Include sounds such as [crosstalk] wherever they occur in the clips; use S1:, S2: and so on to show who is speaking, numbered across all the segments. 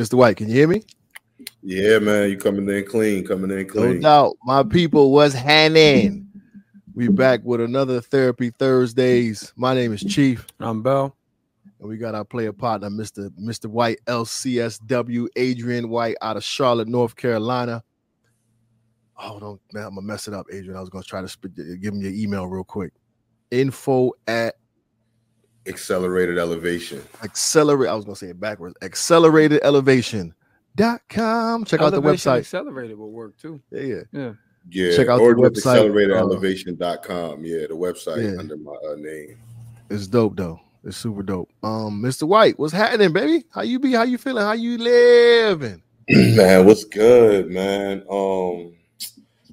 S1: Mr. White, can you hear me?
S2: Yeah, man, you coming in clean, coming in clean.
S1: No doubt. My people was hanging. We back with another Therapy Thursdays. My name is Chief.
S3: I'm Bell.
S1: And we got our player partner, Mr. Mr. White, LCSW, Adrian White out of Charlotte, North Carolina. Oh, don't man, I'm gonna mess it up, Adrian. I was gonna try to sp- give him your email real quick. Info at
S2: accelerated elevation.
S1: Accelerate. I was gonna say it backwards. Accelerated elevation. Dot com. Check
S3: Elevation
S1: out the website.
S3: Accelerated will work too.
S1: Yeah, yeah.
S3: Yeah.
S2: Yeah,
S1: Check out
S2: or
S1: the
S2: just
S1: website,
S2: acceleratedelevation.com. Yeah, the website
S1: Yeah.
S2: under my uh, name.
S1: It's dope though. It's super dope. Um, Mr. White, what's happening, baby? How you be? How you feeling? How you living? [clears throat]
S2: man, what's good, man? Um,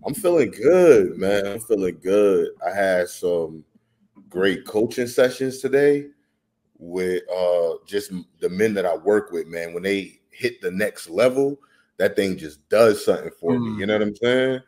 S2: I'm feeling good, man. I'm feeling good. I had some great coaching sessions today with uh just the men that I work with, man. When they hit the next level, that thing just does something for
S3: Mm.
S2: me. You know what I'm saying?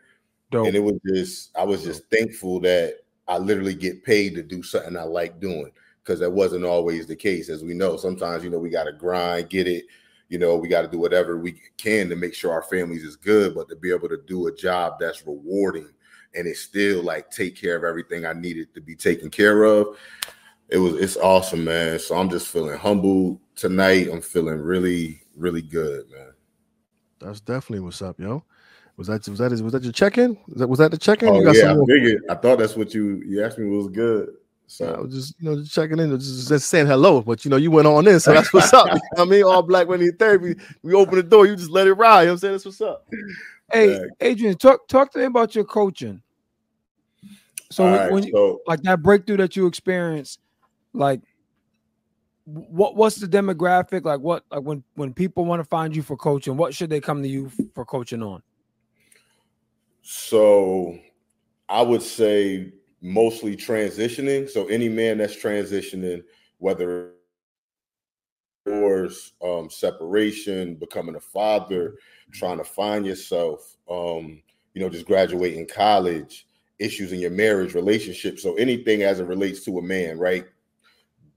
S3: Dope.
S2: And it was just, I was just thankful that I literally get paid to do something I like doing because that wasn't always the case. As we know, sometimes, you know, we got to grind, get it, you know, we got to do whatever we can to make sure our families is good, but to be able to do a job that's rewarding and it still like take care of everything I needed to be taken care of. It was, it's awesome, man. So I'm just feeling humbled tonight. I'm feeling really, really good, man.
S1: That's definitely what's up, yo. Was that was that was that your check-in? Was that was that the check-in?
S2: Oh,
S1: you got
S2: yeah,
S1: some
S2: I figured. I thought that's what you, you asked me was good. So
S1: I was just you know just checking in, just, just saying hello. But you know, you went on in, so that's what's up. [laughs] You know what I mean, all black when in therapy, we open the door, you just let it ride. You know what I'm saying? That's what's up.
S3: Hey, Adrian, talk talk to me about your coaching. So when,
S2: right,
S3: when you,
S2: so
S3: like that breakthrough that you experienced, like what what's the demographic? Like what like when when people want to find you for coaching, what should they come to you for coaching on?
S2: so I would say mostly transitioning. So any man that's transitioning, whether um, separation, becoming a father, trying to find yourself, um, you know, just graduating college, issues in your marriage, relationship. So anything as it relates to a man, right?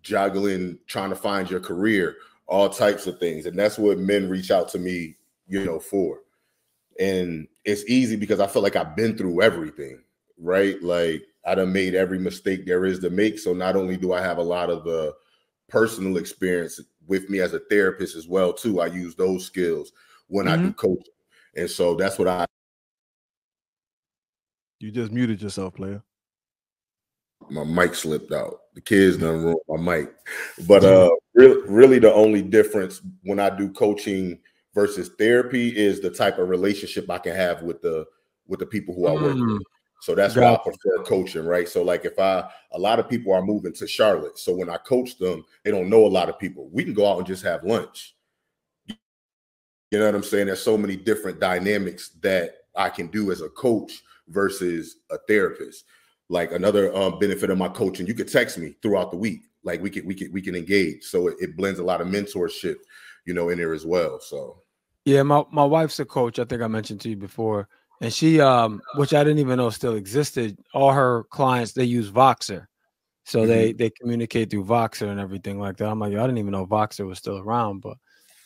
S2: Juggling, trying to find your career, all types of things. And that's what men reach out to me, you know, for. And it's easy because I feel like I've been through everything, right? Like I done made every mistake there is to make. So not only do I have a lot of the personal experience with me as a therapist as well, too. I use those skills when I do coaching. And so that's what I
S1: You just muted yourself, player.
S2: my mic slipped out. The kids done [laughs] ruined my mic. But uh really, really the only difference when I do coaching versus therapy is the type of relationship I can have with the with the people who I work
S3: Mm.
S2: with. So that's why I prefer coaching, right? So like if I a lot of people are moving to Charlotte. So when I coach them, they don't know a lot of people. We can go out and just have lunch. You know what I'm saying? There's so many different dynamics that I can do as a coach versus a therapist. Like another um, benefit of my coaching, you could text me throughout the week. Like we can we can we can engage. So it, it blends a lot of mentorship, you know, in there as well. So
S3: Yeah, my, my wife's a coach. I think I mentioned to you before. And she um which I didn't even know still existed, all her clients they use Voxer. So they they communicate through Voxer and everything like that. I'm like, I didn't even know Voxer was still around, but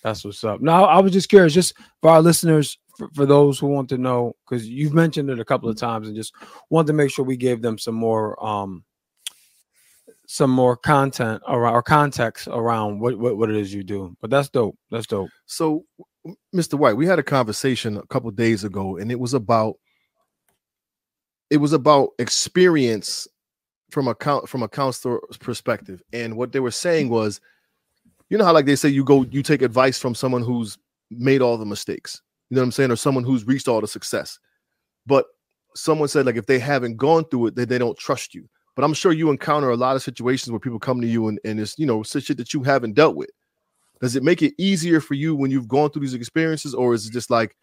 S3: that's what's up. Now I was just curious, just for our listeners, for, for those who want to know, because you've mentioned it a couple of times, and just wanted to make sure we gave them some more um some more content around or context around what, what what it is you do. But that's dope. That's dope.
S1: So, Mr. White, we had a conversation a couple days ago, and it was about it was about experience from a from a counselor's perspective. And what they were saying was, you know how like they say you go you take advice from someone who's made all the mistakes, you know what I'm saying, or someone who's reached all the success. But someone said like if they haven't gone through it, they, they don't trust you. But I'm sure you encounter a lot of situations where people come to you and, and it's you know shit that you haven't dealt with does it make it easier for you when you've gone through these experiences or is it just like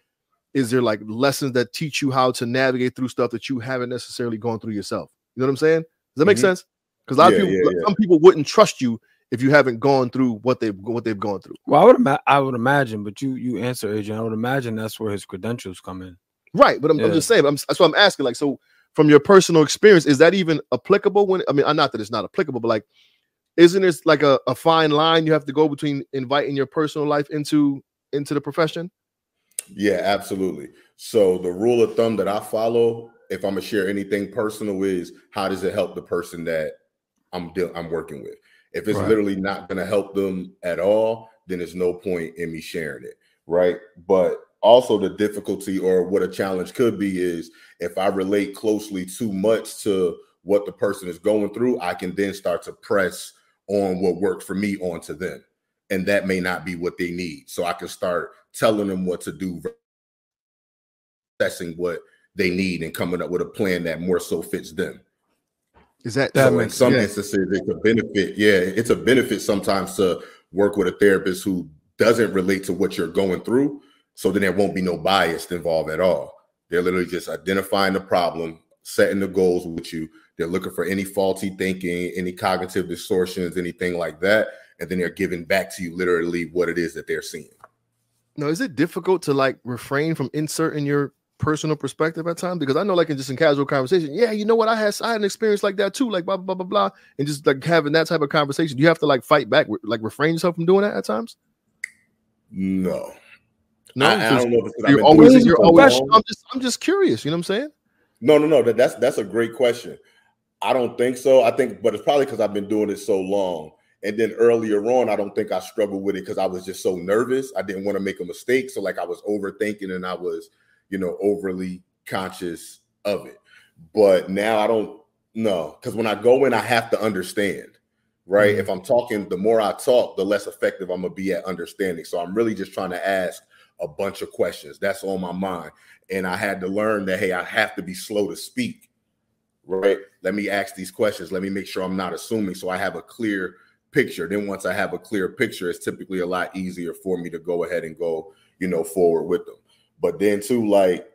S1: is there like lessons that teach you how to navigate through stuff that you haven't necessarily gone through yourself you know what i'm saying does that make
S2: Mhm.
S1: sense because a lot
S2: Yeah,
S1: of people
S2: yeah, yeah.
S1: some people wouldn't trust you if you haven't gone through what they've what they've gone through
S3: Well, I would ima- I would imagine, but you you answer, Adrian I would imagine that's where his credentials come in.
S1: right but i'm, I'm just saying I'm, that's what i'm asking like so from your personal experience is that even applicable when i mean i'm not that it's not applicable but like isn't it like a, a fine line you have to go between inviting your personal life into into the profession?
S2: Yeah, absolutely. So the rule of thumb that I follow, if I'm gonna share anything personal, is how does it help the person that I'm de- I'm working with? If it's
S1: Right.
S2: literally not gonna help them at all, then there's no point in me sharing it, right? But also the difficulty or what a challenge could be is if I relate closely too much to what the person is going through, I can then start to press on what worked for me onto them. And that may not be what they need. So I can start telling them what to do, assessing what they need and coming up with a plan that more so fits them.
S1: Is that,
S3: That
S2: so in some
S1: yeah.
S2: instances, it's a benefit. Yeah, it's a benefit sometimes to work with a therapist who doesn't relate to what you're going through. So then there won't be no bias involved at all. They're literally just identifying the problem, setting the goals with you. They're looking for any faulty thinking, any cognitive distortions, anything like that. And then they're giving back to you literally what it is that they're seeing.
S1: Now, is it difficult to like refrain from inserting your personal perspective at times? Because I know, like in just in casual conversation, yeah, you know what, I had I had an experience like that too, like blah blah blah blah blah, and just like having that type of conversation. Do you have to like fight back, like refrain yourself from doing that at times?
S2: No.
S1: No,
S2: I, I don't know if it's 'cause I've
S1: you're always
S2: doing this
S1: you're always. I'm just I'm just curious. You know what I'm saying?
S2: No, no, no. That, that's that's a great question. I don't think so. I think, but it's probably because I've been doing it so long. And then earlier on, I don't think I struggled with it because I was just so nervous. I didn't want to make a mistake. So like I was overthinking and I was, you know, overly conscious of it. But now I don't know. Because when I go in, I have to understand. Right.
S1: Mhm.
S2: If I'm talking, the more I talk, the less effective I'm gonna be at understanding. So I'm really just trying to ask a bunch of questions. That's on my mind. And I had to learn that, hey, I have to be slow to speak. Right. Let me ask these questions. Let me make sure I'm not assuming. So I have a clear picture. Then once I have a clear picture, it's typically a lot easier for me to go ahead and go, you know, forward with them. But then too, like,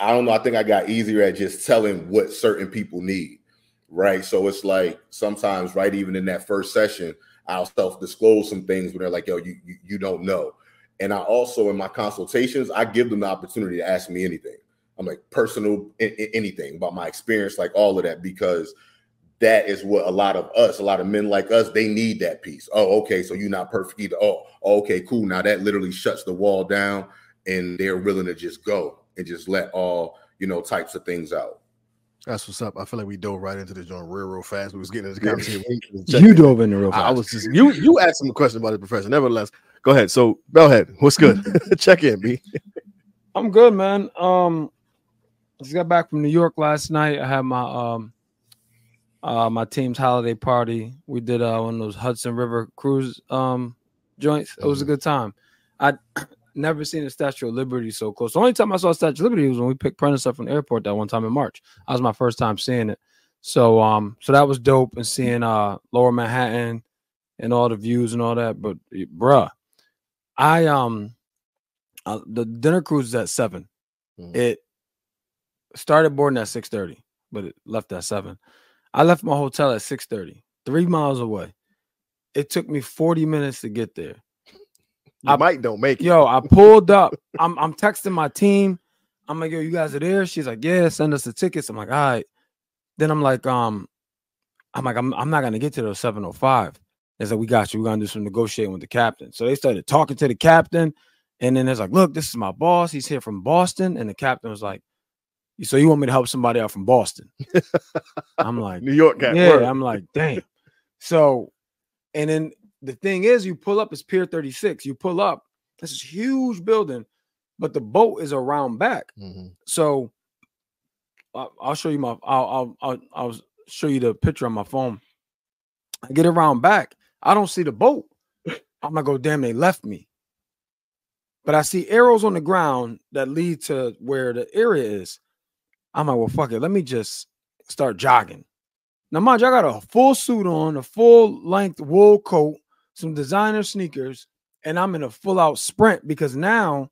S2: I don't know. I think I got easier at just telling what certain people need. Right. So it's like sometimes, right, even in that first session, I'll self-disclose some things where they're like, yo, you, you you don't know. And I also in my consultations, I give them the opportunity to ask me anything. I'm like personal a- a- anything about my experience, like all of that, because that is what a lot of us, a lot of men like us, they need that piece. Oh, okay, so you're not perfect either. Oh, oh okay, cool. Now that literally shuts the wall down, and they're willing to just go and just let all you know types of things out.
S1: That's what's up. I feel like we dove right into this joint real, real fast. We was getting into the conversation.
S3: You dove in real
S1: I, I
S3: fast.
S1: was just you. You asked him a question about the profession. Nevertheless, go ahead. So, Bellhead, what's good? [laughs] [laughs] Check in, B.
S3: I'm good, man. Um, just got back from New York last night. I had my um, uh, my team's holiday party. We did uh one of those Hudson River cruise um joints. It was a good time. I [clears throat] never seen the Statue of Liberty so close. The only time I saw Statue of Liberty was when we picked Prentice up from the airport that one time in March. That was my first time seeing it. So um, so that was dope and seeing uh Lower Manhattan and all the views and all that. But bruh, I um, uh, the dinner cruise is at seven.
S1: Mhm.
S3: It started boarding at six thirty, but it left at seven. I left my hotel at six thirty, three miles away. It took me forty minutes to get there.
S1: You
S3: I-
S1: might don't make it.
S3: Yo, I [laughs] pulled up. I'm I'm texting my team. I'm like, yo, you guys are there? She's like, yeah, send us the tickets. I'm like, all right. Then I'm like, um, I'm like, I'm, I'm not gonna get to those 705. They said, we got you. We're gonna do some negotiating with the captain. So they started talking to the captain, and then there's like, look, this is my boss. He's here from Boston. And the captain was like, So you want me to help somebody out from Boston? [laughs] I'm like,
S1: New York got
S3: yeah,
S1: word.
S3: I'm like, damn. So, and then the thing is, you pull up, it's Pier 36. You pull up, this is huge building, but the boat is around back.
S1: Mhm.
S3: So, I'll show you my, I'll, I'll, I'll, I'll show you the picture on my phone. I get around back, I don't see the boat. I'm like, oh damn, they left me. But I see arrows on the ground that lead to where the area is. I'm like, well, fuck it. Let me just start jogging. Now, mind you, I got a full suit on, a full length wool coat, some designer sneakers, and I'm in a full out sprint because now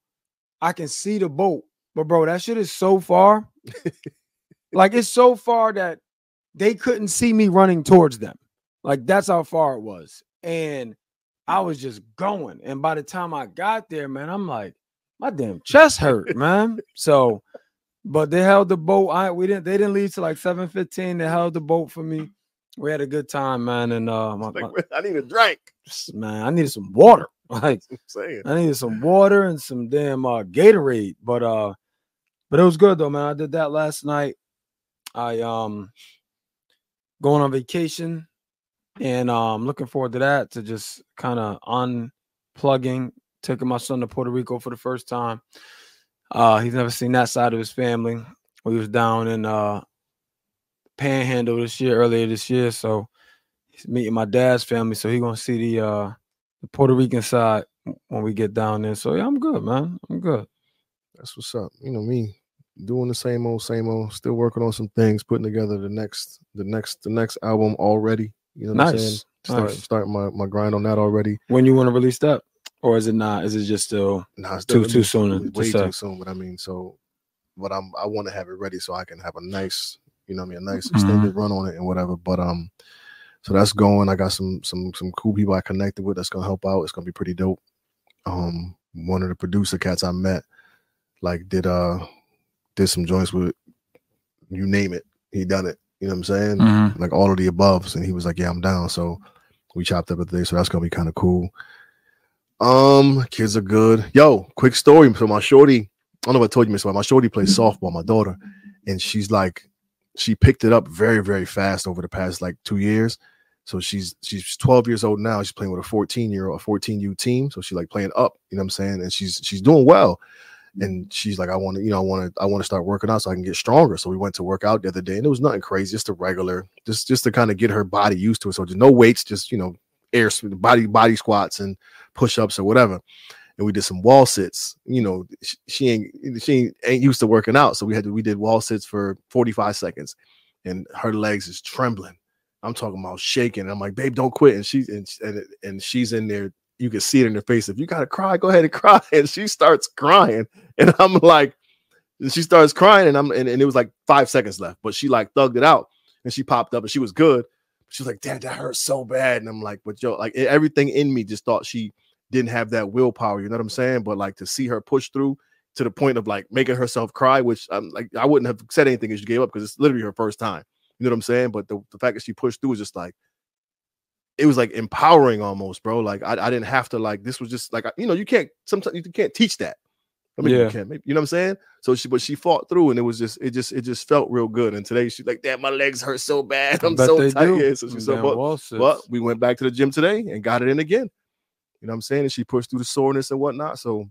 S3: I can see the boat. But bro, that shit is so far. [laughs] like it's so far that they couldn't see me running towards them. Like that's how far it was. And I was just going. And by the time I got there, man, I'm like, my damn chest hurt, man. So, but they held the boat. I we didn't they didn't leave till like 7:15. They held the boat for me. We had a good time, man. And uh my,
S1: Like, I need a drink.
S3: man, I needed some water. [laughs] Like I needed some water and some damn uh, Gatorade. But uh, but it was good though, man. I did that last night. I um going on vacation and um looking forward to that to just kind of unplugging, taking my son to Puerto Rico for the first time. Uh he's never seen that side of his family. We was down in uh Panhandle this year, earlier this year, so he's meeting my dad's family, so he gonna see the uh the Puerto Rican side when we get down there. So yeah, I'm good, man. I'm good.
S1: That's what's up. You know me, doing the same old, same old. Still working on some things, putting together the next, the next, the next album already. You know, what nice. I'm saying? Start, nice. start my my grind on that already.
S3: When you want to release that, or is it not? Is it just still nah, it's too too soon?
S1: Way too soon. But I mean, so, but I'm I want to have it ready so I can have a nice, you know, I mean, a nice mm-hmm. extended mm-hmm. run on it and whatever. But um, so that's going. I got some some some cool people I connected with that's gonna help out. It's gonna be pretty dope. Um, one of the producer cats I met, like did uh did some joints with you name it, he done it. You know what I'm saying? Mm-hmm. Like all of the above. And he was like, Yeah, I'm down. So we chopped up a day. So that's gonna be kind of cool. Um, kids are good. Yo, quick story. So my shorty, I don't know if I told you, Miss My shorty plays softball, my daughter, and she's like, she picked it up very, very fast over the past like two years. So she's she's 12 years old now. She's playing with a 14 year old, a 14U team. So she's like playing up, you know what I'm saying? And she's she's doing well and she's like, I want to, you know, I want to, I want to start working out so I can get stronger. So we went to work out the other day, and it was nothing crazy, just a regular, just just to kind of get her body used to it. So just no weights, just you know, air body body squats and push ups or whatever. And we did some wall sits. You know, she, she ain't she ain't, used to working out, so we had to we did wall sits for 45 seconds, and her legs is trembling. I'm talking about shaking. I'm like, babe, don't quit. And she's and and she's in there you can see it in her face. If you gotta cry, go ahead and [laughs] cry. And she starts crying, and I'm like, she starts crying, and I'm and, and it was like five seconds left, but she like thugged it out, and she popped up, and she was good. She was like, "Dad, that hurts so bad," and I'm like, "But yo, like everything in me just thought she didn't have that willpower." You know what I'm saying? But like to see her push through to the point of like making herself cry, which I'm like, I wouldn't have said anything if she gave up because it's literally her first time. You know what I'm saying? But the, the fact that she pushed through is just like, it was like empowering almost, bro. Like I, I didn't have to like this was just like you know you can't sometimes you can't teach that. I mean, yeah. you can maybe, you know what I'm saying? So she, but she fought through, and it was just, it just, it just felt real good. And today she's like, "Damn, my legs hurt so bad. I'm so tired." Yeah, so she said, but, but we went back to the gym today and got it in again. You know what I'm saying? And she pushed through the soreness and whatnot. So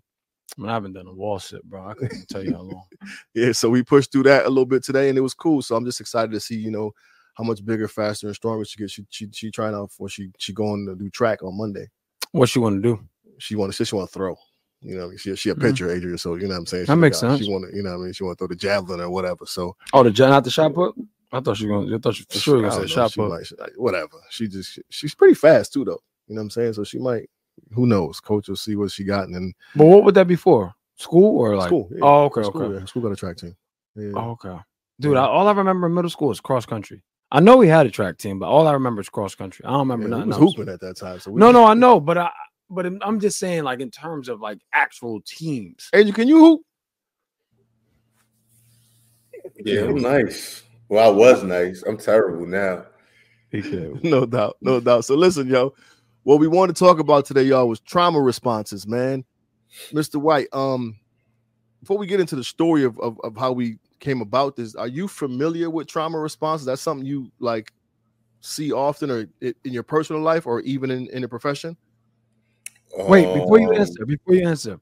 S3: I, mean, I haven't done a wall sit, bro. I couldn't tell you how long. [laughs]
S1: yeah, so we pushed through that a little bit today, and it was cool. So I'm just excited to see, you know, how much bigger, faster, and stronger she gets. She she she trying out for she she going to do track on Monday.
S3: What she want to do?
S1: She want to she want to throw. You know, she she a mm-hmm. pitcher, mm-hmm. Adrian. So you know what I'm saying.
S3: She that makes
S1: like,
S3: sense.
S1: She want to, you know, what I mean, she want to throw the javelin or whatever. So
S3: oh, the not the shot put. I thought she was gonna. I thought she for sure you gonna say shot put.
S1: Might, whatever. She just she's pretty fast too, though. You know what I'm saying? So she might. Who knows? Coach will see what she got, and then.
S3: But what would that be for? School or like?
S1: School. Yeah.
S3: Oh, okay,
S1: school,
S3: okay.
S1: Yeah. School got a track team.
S3: Yeah. Oh, okay. Dude, I, all I remember in middle school is cross country. I know we had a track team, but all I remember is cross country. I don't remember yeah, nothing.
S1: was
S3: else.
S1: hooping at that time. So
S3: no, no, I know, but I, but I'm just saying, like in terms of like actual teams.
S1: Hey, can you hoop?
S2: Yeah, I'm nice. Well, I was nice. I'm terrible now. [laughs]
S1: no doubt, no doubt. So listen, yo, what we want to talk about today, y'all, was trauma responses, man. Mr. White, um, before we get into the story of, of, of how we came about this. Are you familiar with trauma response? Is that something you like see often or in your personal life or even in, in a profession?
S3: Wait, before you answer, before you answer, if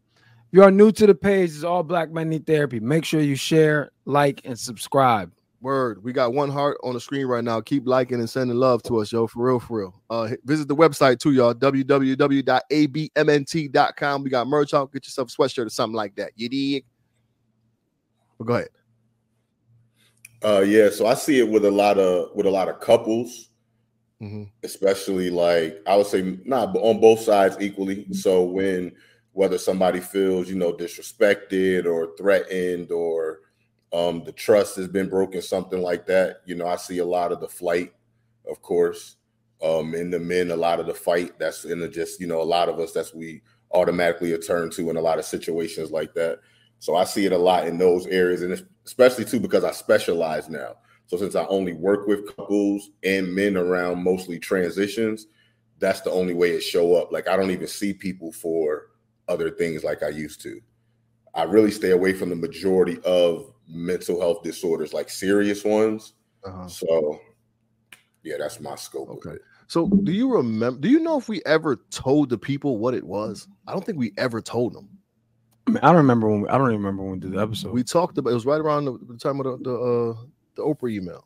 S3: you are new to the page, it's all black men need therapy. Make sure you share, like, and subscribe.
S1: Word. We got one heart on the screen right now. Keep liking and sending love to us, yo. For real, for real. Uh visit the website too, y'all. www.abmnt.com. We got merch out. Get yourself a sweatshirt or something like that. You dig? Well, go ahead.
S2: Uh, yeah, so I see it with a lot of with a lot of couples, mm-hmm. especially like I would say not nah, on both sides equally. So when whether somebody feels you know disrespected or threatened or um, the trust has been broken, something like that, you know, I see a lot of the flight, of course, um, in the men, a lot of the fight. That's in the just you know a lot of us that's we automatically turn to in a lot of situations like that. So I see it a lot in those areas, and especially too because I specialize now. So since I only work with couples and men around mostly transitions, that's the only way it show up. Like I don't even see people for other things like I used to. I really stay away from the majority of mental health disorders, like serious ones. Uh-huh. So, yeah, that's my scope. Okay.
S1: So, do you remember? Do you know if we ever told the people what it was? I don't think we ever told them.
S3: I, mean, I don't remember when. We, I don't even remember when we did the episode.
S1: We talked about it was right around the, the time of the the, uh, the Oprah email.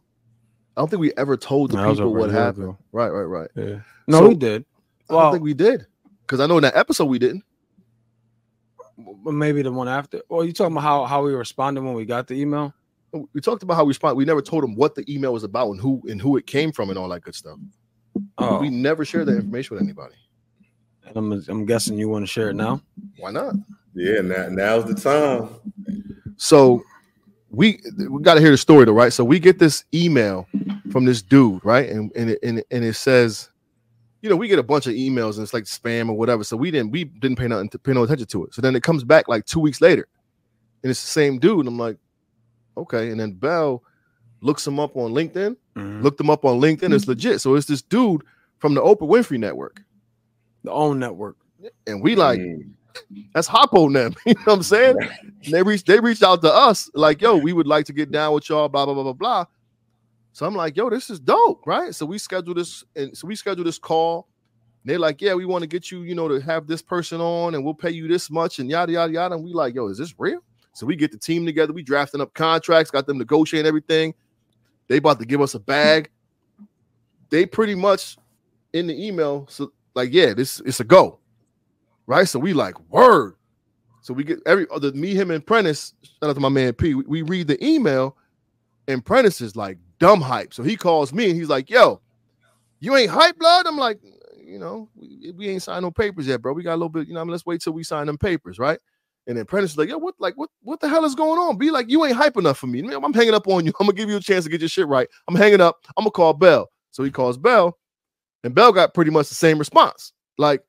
S1: I don't think we ever told the no, people what happened. Ago. Right, right, right.
S3: Yeah. No, so, we did.
S1: Well, I don't think we did because I know in that episode we didn't.
S3: Maybe the one after. Well, you talking about how how we responded when we got the email?
S1: We talked about how we responded. We never told them what the email was about and who and who it came from and all that good stuff. Oh. We never shared that information with anybody.
S3: And I'm I'm guessing you want to share it now.
S1: Why not?
S2: Yeah, now now's the time.
S1: So we we got to hear the story though, right? So we get this email from this dude, right? And and it, and, and it says you know, we get a bunch of emails and it's like spam or whatever. So we didn't we didn't pay nothing to pay no attention to it. So then it comes back like two weeks later, and it's the same dude. And I'm like, okay. And then Bell looks him up on LinkedIn. Mm-hmm. Looked him up on LinkedIn. It's legit. So it's this dude from the Oprah Winfrey Network,
S3: the OWN network.
S1: And we like, mm. That's hop on them. you know what I'm saying? they reached they reached out to us like, yo, we would like to get down with y'all. Blah blah blah blah blah. So I'm like, yo, this is dope, right? So we schedule this, and so we schedule this call. they're like, yeah, we want to get you, you know, to have this person on, and we'll pay you this much, and yada yada yada. And we like, yo, is this real? So we get the team together. We drafting up contracts, got them negotiating everything. They about to give us a bag. They pretty much in the email, so like, yeah, this it's a go, right? So we like word. So we get every other me, him, and Prentice. Shout out to my man P. We, we read the email, and Prentice is like, dumb hype. So he calls me and he's like, "Yo, you ain't hype, blood." I'm like, you know, we, we ain't signed no papers yet, bro. We got a little bit, you know. I mean, let's wait till we sign them papers, right? And then Prentice is like, "Yo, what, like, what, what the hell is going on? Be like, you ain't hype enough for me. Man, I'm hanging up on you. [laughs] I'm gonna give you a chance to get your shit right. I'm hanging up. I'm gonna call Bell." So he calls Bell, and Bell got pretty much the same response. Like,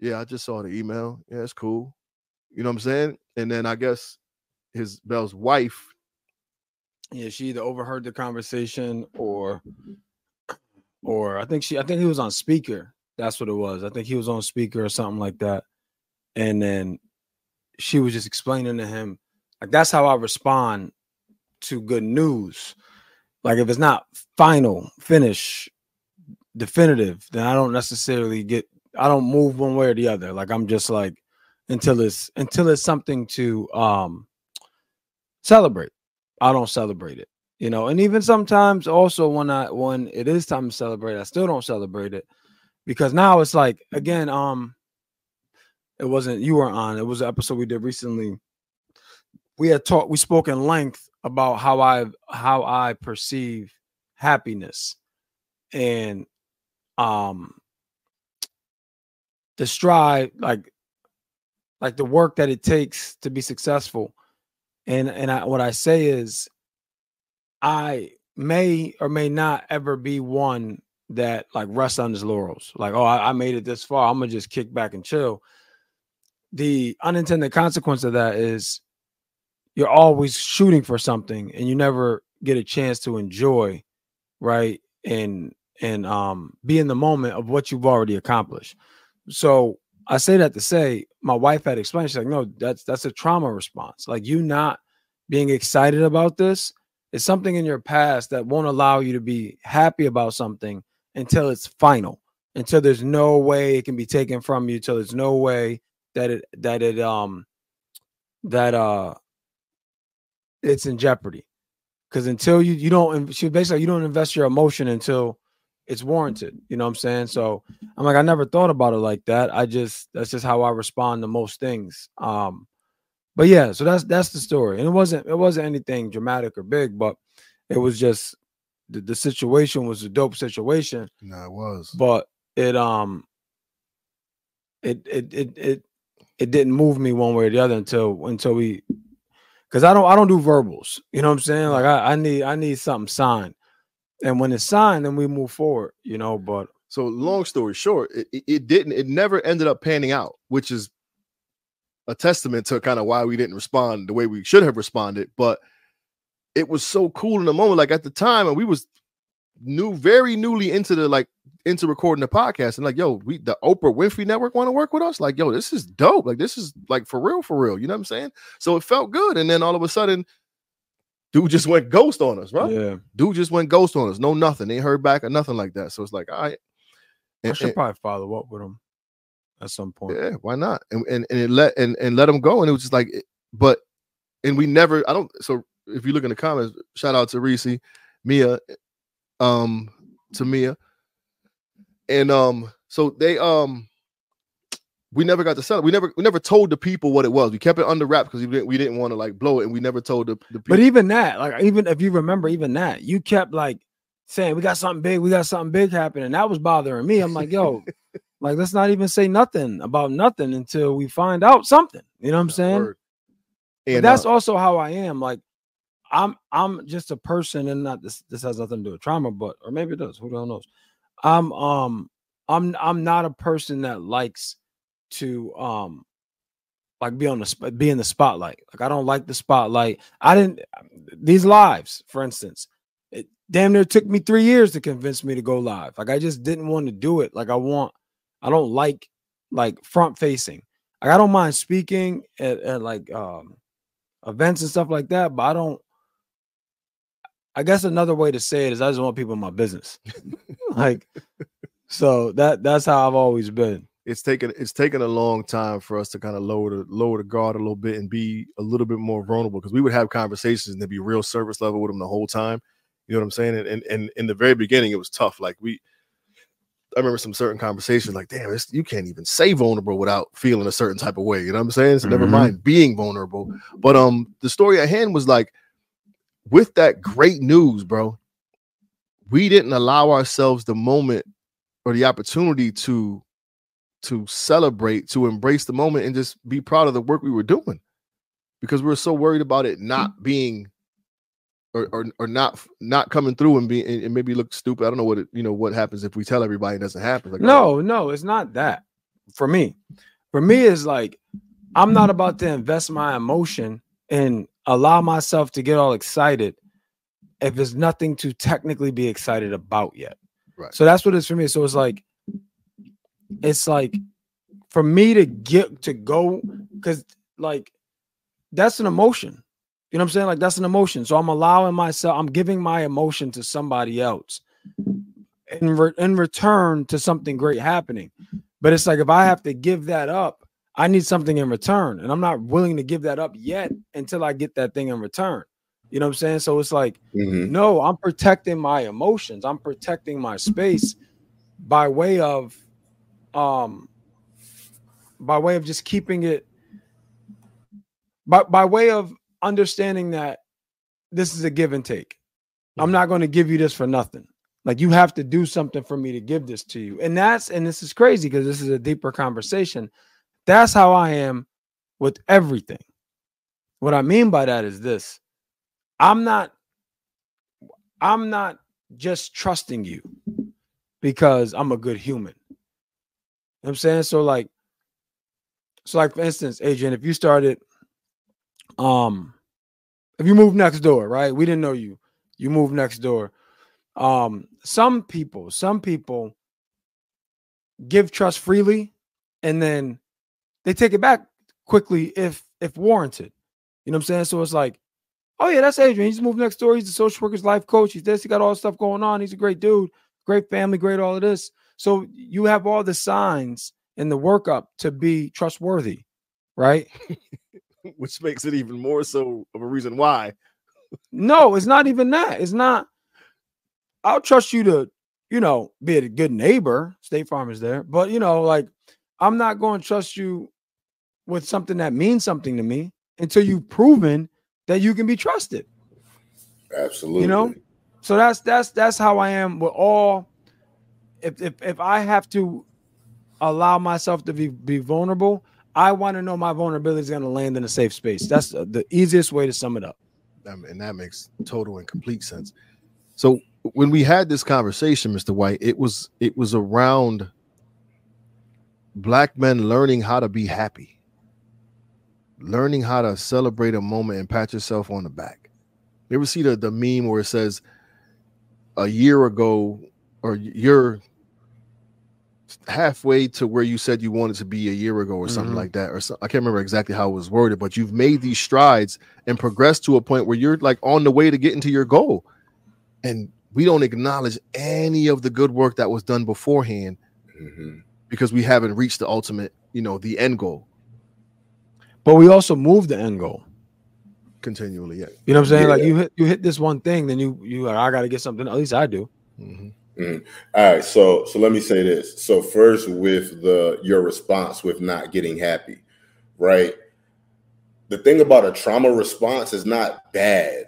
S1: yeah, I just saw the email. Yeah, it's cool. You know what I'm saying? And then I guess his Bell's wife
S3: yeah, she either overheard the conversation or [clears throat] or I think she I think he was on speaker. That's what it was. I think he was on speaker or something like that. And then she was just explaining to him like that's how I respond to good news. Like if it's not final, finish, definitive, then I don't necessarily get I don't move one way or the other. Like I'm just like until it's until it's something to um celebrate. I don't celebrate it. You know, and even sometimes also when I when it is time to celebrate, I still don't celebrate it because now it's like again, um, it wasn't you were on. It was an episode we did recently. We had talked, we spoke in length about how I how I perceive happiness and um the strive like like the work that it takes to be successful and and I, what I say is, I may or may not ever be one that like rests on his laurels. Like, oh, I, I made it this far. I'm gonna just kick back and chill. The unintended consequence of that is you're always shooting for something and you never get a chance to enjoy, right? And and um be in the moment of what you've already accomplished. So I say that to say my wife had explained. She's like, no, that's that's a trauma response. Like you not being excited about this is something in your past that won't allow you to be happy about something until it's final, until there's no way it can be taken from you, until there's no way that it that it um that uh it's in jeopardy. Because until you you don't she basically you don't invest your emotion until it's warranted. You know what I'm saying? So I'm like, I never thought about it like that. I just that's just how I respond to most things. Um, but yeah, so that's that's the story. And it wasn't it wasn't anything dramatic or big, but it was just the, the situation was a dope situation.
S1: No, it was.
S3: But it um it it it it it didn't move me one way or the other until until we because I don't I don't do verbals. You know what I'm saying? Like I, I need I need something signed and when it's signed, then we move forward, you know. But
S1: so long story short, it, it didn't, it never ended up panning out, which is a testament to kind of why we didn't respond the way we should have responded. But it was so cool in the moment, like at the time, and we was new, very newly into the like into recording the podcast and like, yo, we the Oprah Winfrey Network want to work with us. Like, yo, this is dope. Like, this is like for real, for real. You know what I'm saying? So it felt good. And then all of a sudden, dude just went ghost on us, right?
S3: Yeah.
S1: Dude just went ghost on us. No, nothing. They heard back or nothing like that. So it's like, all right.
S3: I should
S1: and-
S3: probably follow up with him at some point.
S1: yeah, why not? And and, and it let and, and let them go. And it was just like, but and we never. I don't. So if you look in the comments, shout out to Reese, Mia, um, to Mia, and um, so they um, we never got to sell it. We never we never told the people what it was. We kept it under wrap because we didn't we didn't want to like blow it, and we never told the, the people.
S3: But even that, like even if you remember, even that, you kept like saying we got something big, we got something big happening. That was bothering me. I'm like, yo, [laughs] like let's not even say nothing about nothing until we find out something. You know what I'm saying?
S1: And
S3: that's
S1: uh,
S3: also how I am. Like I'm I'm just a person and not this this has nothing to do with trauma, but or maybe it does, who the hell knows. I'm um I'm I'm not a person that likes to um like be on the be in the spotlight. Like I don't like the spotlight. I didn't these lives, for instance. It damn near took me 3 years to convince me to go live. Like I just didn't want to do it. Like I want I don't like like front facing. Like I don't mind speaking at, at like um events and stuff like that, but I don't I guess another way to say it is I just want people in my business. [laughs] like so that that's how I've always been.
S1: It's taken it's taken a long time for us to kind of lower the lower the guard a little bit and be a little bit more vulnerable because we would have conversations and they'd be real service level with them the whole time. You know what I'm saying? And and, and in the very beginning, it was tough. Like we, I remember some certain conversations like, damn, it's, you can't even say vulnerable without feeling a certain type of way. You know what I'm saying? So never
S3: Mhm.
S1: mind being vulnerable. But um, the story at hand was like, with that great news, bro, we didn't allow ourselves the moment or the opportunity to to celebrate, to embrace the moment, and just be proud of the work we were doing, because we were so worried about it hmm. not being, or or, or not not coming through and being and maybe look stupid. I don't know what it, you know what happens if we tell everybody it doesn't happen. Like, oh,
S3: No, no, it's not that. For me, for me, is like I'm not about to invest my emotion and allow myself to get all excited if there's nothing to technically be excited about yet.
S1: Right.
S3: So that's what it's for me. So it's like, it's like for me to get to go because like that's an emotion. You know what I'm saying? Like that's an emotion. So I'm allowing myself, I'm giving my emotion to somebody else in, re- in return to something great happening. But it's like if I have to give that up, I need something in return. And I'm not willing to give that up yet until I get that thing in return. You know what I'm saying? So it's like,
S2: Mhm.
S3: no, I'm protecting my emotions. I'm protecting my space by way of um by way of just keeping it by by way of understanding that this is a give and take. I'm not going to give you this for nothing. Like you have to do something for me to give this to you. And that's and this is crazy because this is a deeper conversation. That's how I am with everything. What I mean by that is this. I'm not I'm not just trusting you because I'm a good human. Know what I'm saying? So like so like for instance, Adrian, if you started um if you moved next door, right? We didn't know you. You moved next door. Um some people, some people give trust freely and then they take it back quickly if if warranted. You know what I'm saying? So it's like, oh yeah, that's Adrian. He's moved next door. He's a social worker's life coach. He's this. He got all this stuff going on. He's a great dude, great family, great all of this. So you have all the signs in the workup to be trustworthy, right? [laughs]
S1: which makes it even more so of a reason why.
S3: No, it's not even that. It's not. I'll trust you to, you know, be a good neighbor. State Farm is there, but you know, like I'm not going to trust you with something that means something to me until you've proven that you can be trusted.
S2: Absolutely.
S3: You know, so that's that's that's how I am with all. If if if I have to allow myself to be be vulnerable, I want to know my vulnerability is going to land in a safe space. That's the easiest way to sum it up.
S1: And that makes total and complete sense. So when we had this conversation, Mr. White, it was it was around black men learning how to be happy, learning how to celebrate a moment and pat yourself on the back. You ever see the, the meme where it says a year ago or you're halfway to where you said you wanted to be a year ago or something
S3: Mhm.
S1: like that or so, i can't remember exactly how it was worded but you've made these strides and progressed to a point where you're like on the way to getting to your goal and we don't acknowledge any of the good work that was done beforehand
S2: Mhm.
S1: because we haven't reached the ultimate you know the end goal
S3: But we also move the end goal.
S1: continually yeah
S3: You know what I'm saying? Like
S2: Yeah.
S3: you hit you hit this one thing, then you you I gotta get something. At least I do.
S1: Mhm.
S2: All right, so so let me say this. So first, with the your response with not getting happy, right? The thing about a trauma response is not bad,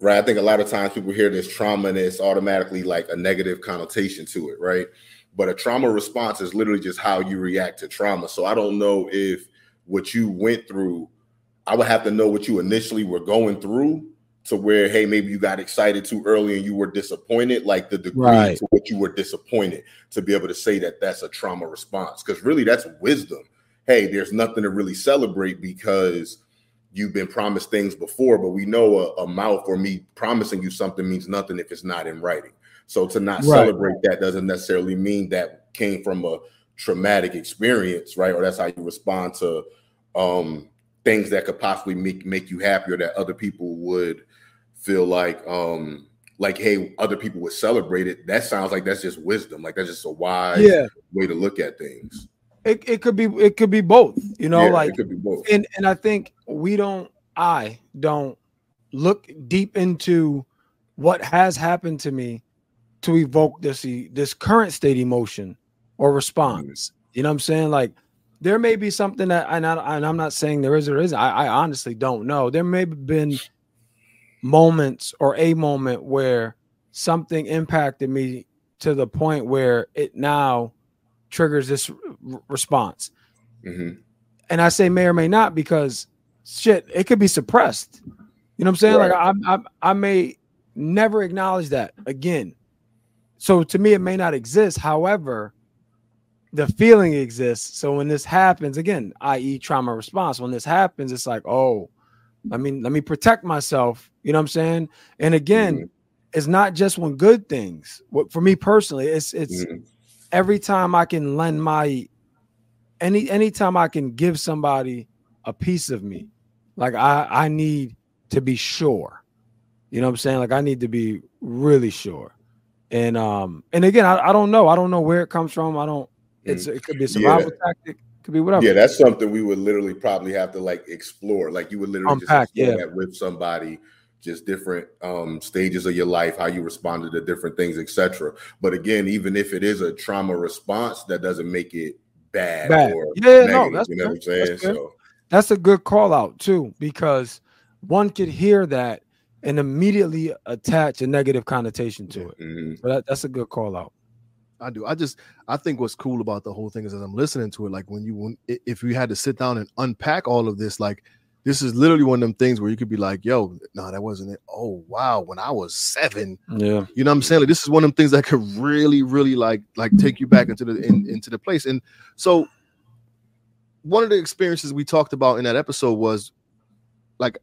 S2: right? I think a lot of times people hear this trauma and it's automatically like a negative connotation to it, right? But a trauma response is literally just how you react to trauma. So I don't know if what you went through, I would have to know what you initially were going through to where, hey, maybe you got excited too early and you were disappointed, like the degree
S3: Right.
S2: to which you were disappointed to be able to say that that's a trauma response. Because really, that's wisdom. Hey, there's nothing to really celebrate because you've been promised things before, but we know a, a mouth or me promising you something means nothing if it's not in writing. So to not
S3: Right.
S2: celebrate that doesn't necessarily mean that came from a traumatic experience, right? Or that's how you respond to um things that could possibly make make you happier that other people would feel like um like hey other people would celebrate it that sounds like that's just wisdom like that's just a wise
S3: Yeah.
S2: way to look at things
S3: It, it could be it could be both. You know,
S2: Yeah,
S3: like
S2: it could be both
S3: and and I think we don't I don't look deep into what has happened to me to evoke this this current state emotion or response. You know what I'm saying? Like there may be something that and, I, and I'm not saying there is or isn't. I, I honestly don't know. There may have been moments or a moment where something impacted me to the point where it now triggers this r- response
S2: Mhm.
S3: and I say may or may not because shit, it could be suppressed. You know what I'm saying? Like I, I, I may never acknowledge that again. So to me, it may not exist. However, the feeling exists. So when this happens, again, i.e., trauma response, when this happens, it's like, oh, I mean, let me protect myself. You know what I'm saying? And again,
S2: Mhm.
S3: it's not just when good things. What for me personally, it's it's
S2: Mhm.
S3: every time I can lend my any anytime I can give somebody a piece of me, like I I need to be sure. You know what I'm saying? Like I need to be really sure. And um and again, I, I don't know. I don't know where it comes from. I don't it's it could be a survival tactic, could be whatever.
S2: yeah that's something we would literally probably have to like explore like you would literally
S3: Unpack,
S2: just explore
S3: yeah.
S2: that with somebody just different um stages of your life how you responded to different things etc but again even if it is a trauma response that doesn't make it bad,
S3: Bad.
S2: or
S3: Yeah, no, that's
S2: you know what i'm
S3: fair. That's
S2: saying so
S3: That's a good call out too, because one could hear that and immediately attach a negative connotation to it.
S2: mhm.
S3: So that, that's a good call out.
S1: I do. I just I think what's cool about the whole thing is as I'm listening to it, like when you when if you had to sit down and unpack all of this, like this is literally one of them things where you could be like, yo, no, that wasn't it. Oh wow, when I was seven,
S3: Yeah.
S1: you know what I'm saying? Like this is one of them things that could really, really like like take you back into the in, into the place. And so one of the experiences we talked about in that episode was like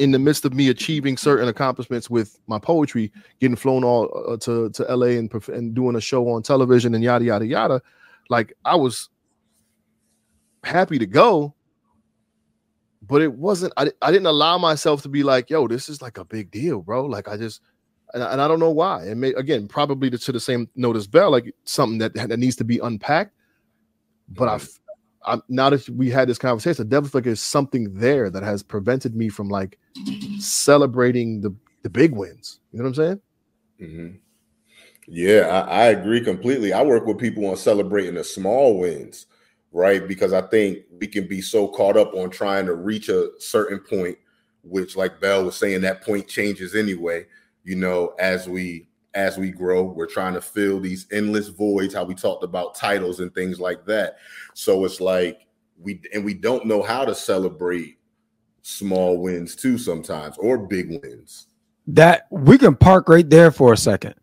S1: in the midst of me achieving certain accomplishments with my poetry, getting flown all uh, to to LA and and doing a show on television and yada yada yada, like I was happy to go, but it wasn't. I, I didn't allow myself to be like, yo, this is like a big deal, bro. Like I just and, I- and I don't know why. And may, again, probably to, to the same note as Bell, like something that that needs to be unpacked. But I, I now that we had this conversation, definitely like there's something there that has prevented me from like celebrating the the big wins. You know what I'm saying?
S2: Mm-hmm. Yeah, I, I agree completely. I work with people on celebrating the small wins, right? Because I think we can be so caught up on trying to reach a certain point, which, like Bell was saying, that point changes anyway. You know, as we as we grow, we're trying to fill these endless voids. How we talked about titles and things like that. So it's like we and we don't know how to celebrate small wins too sometimes or big wins.
S3: That we can park right there for a second.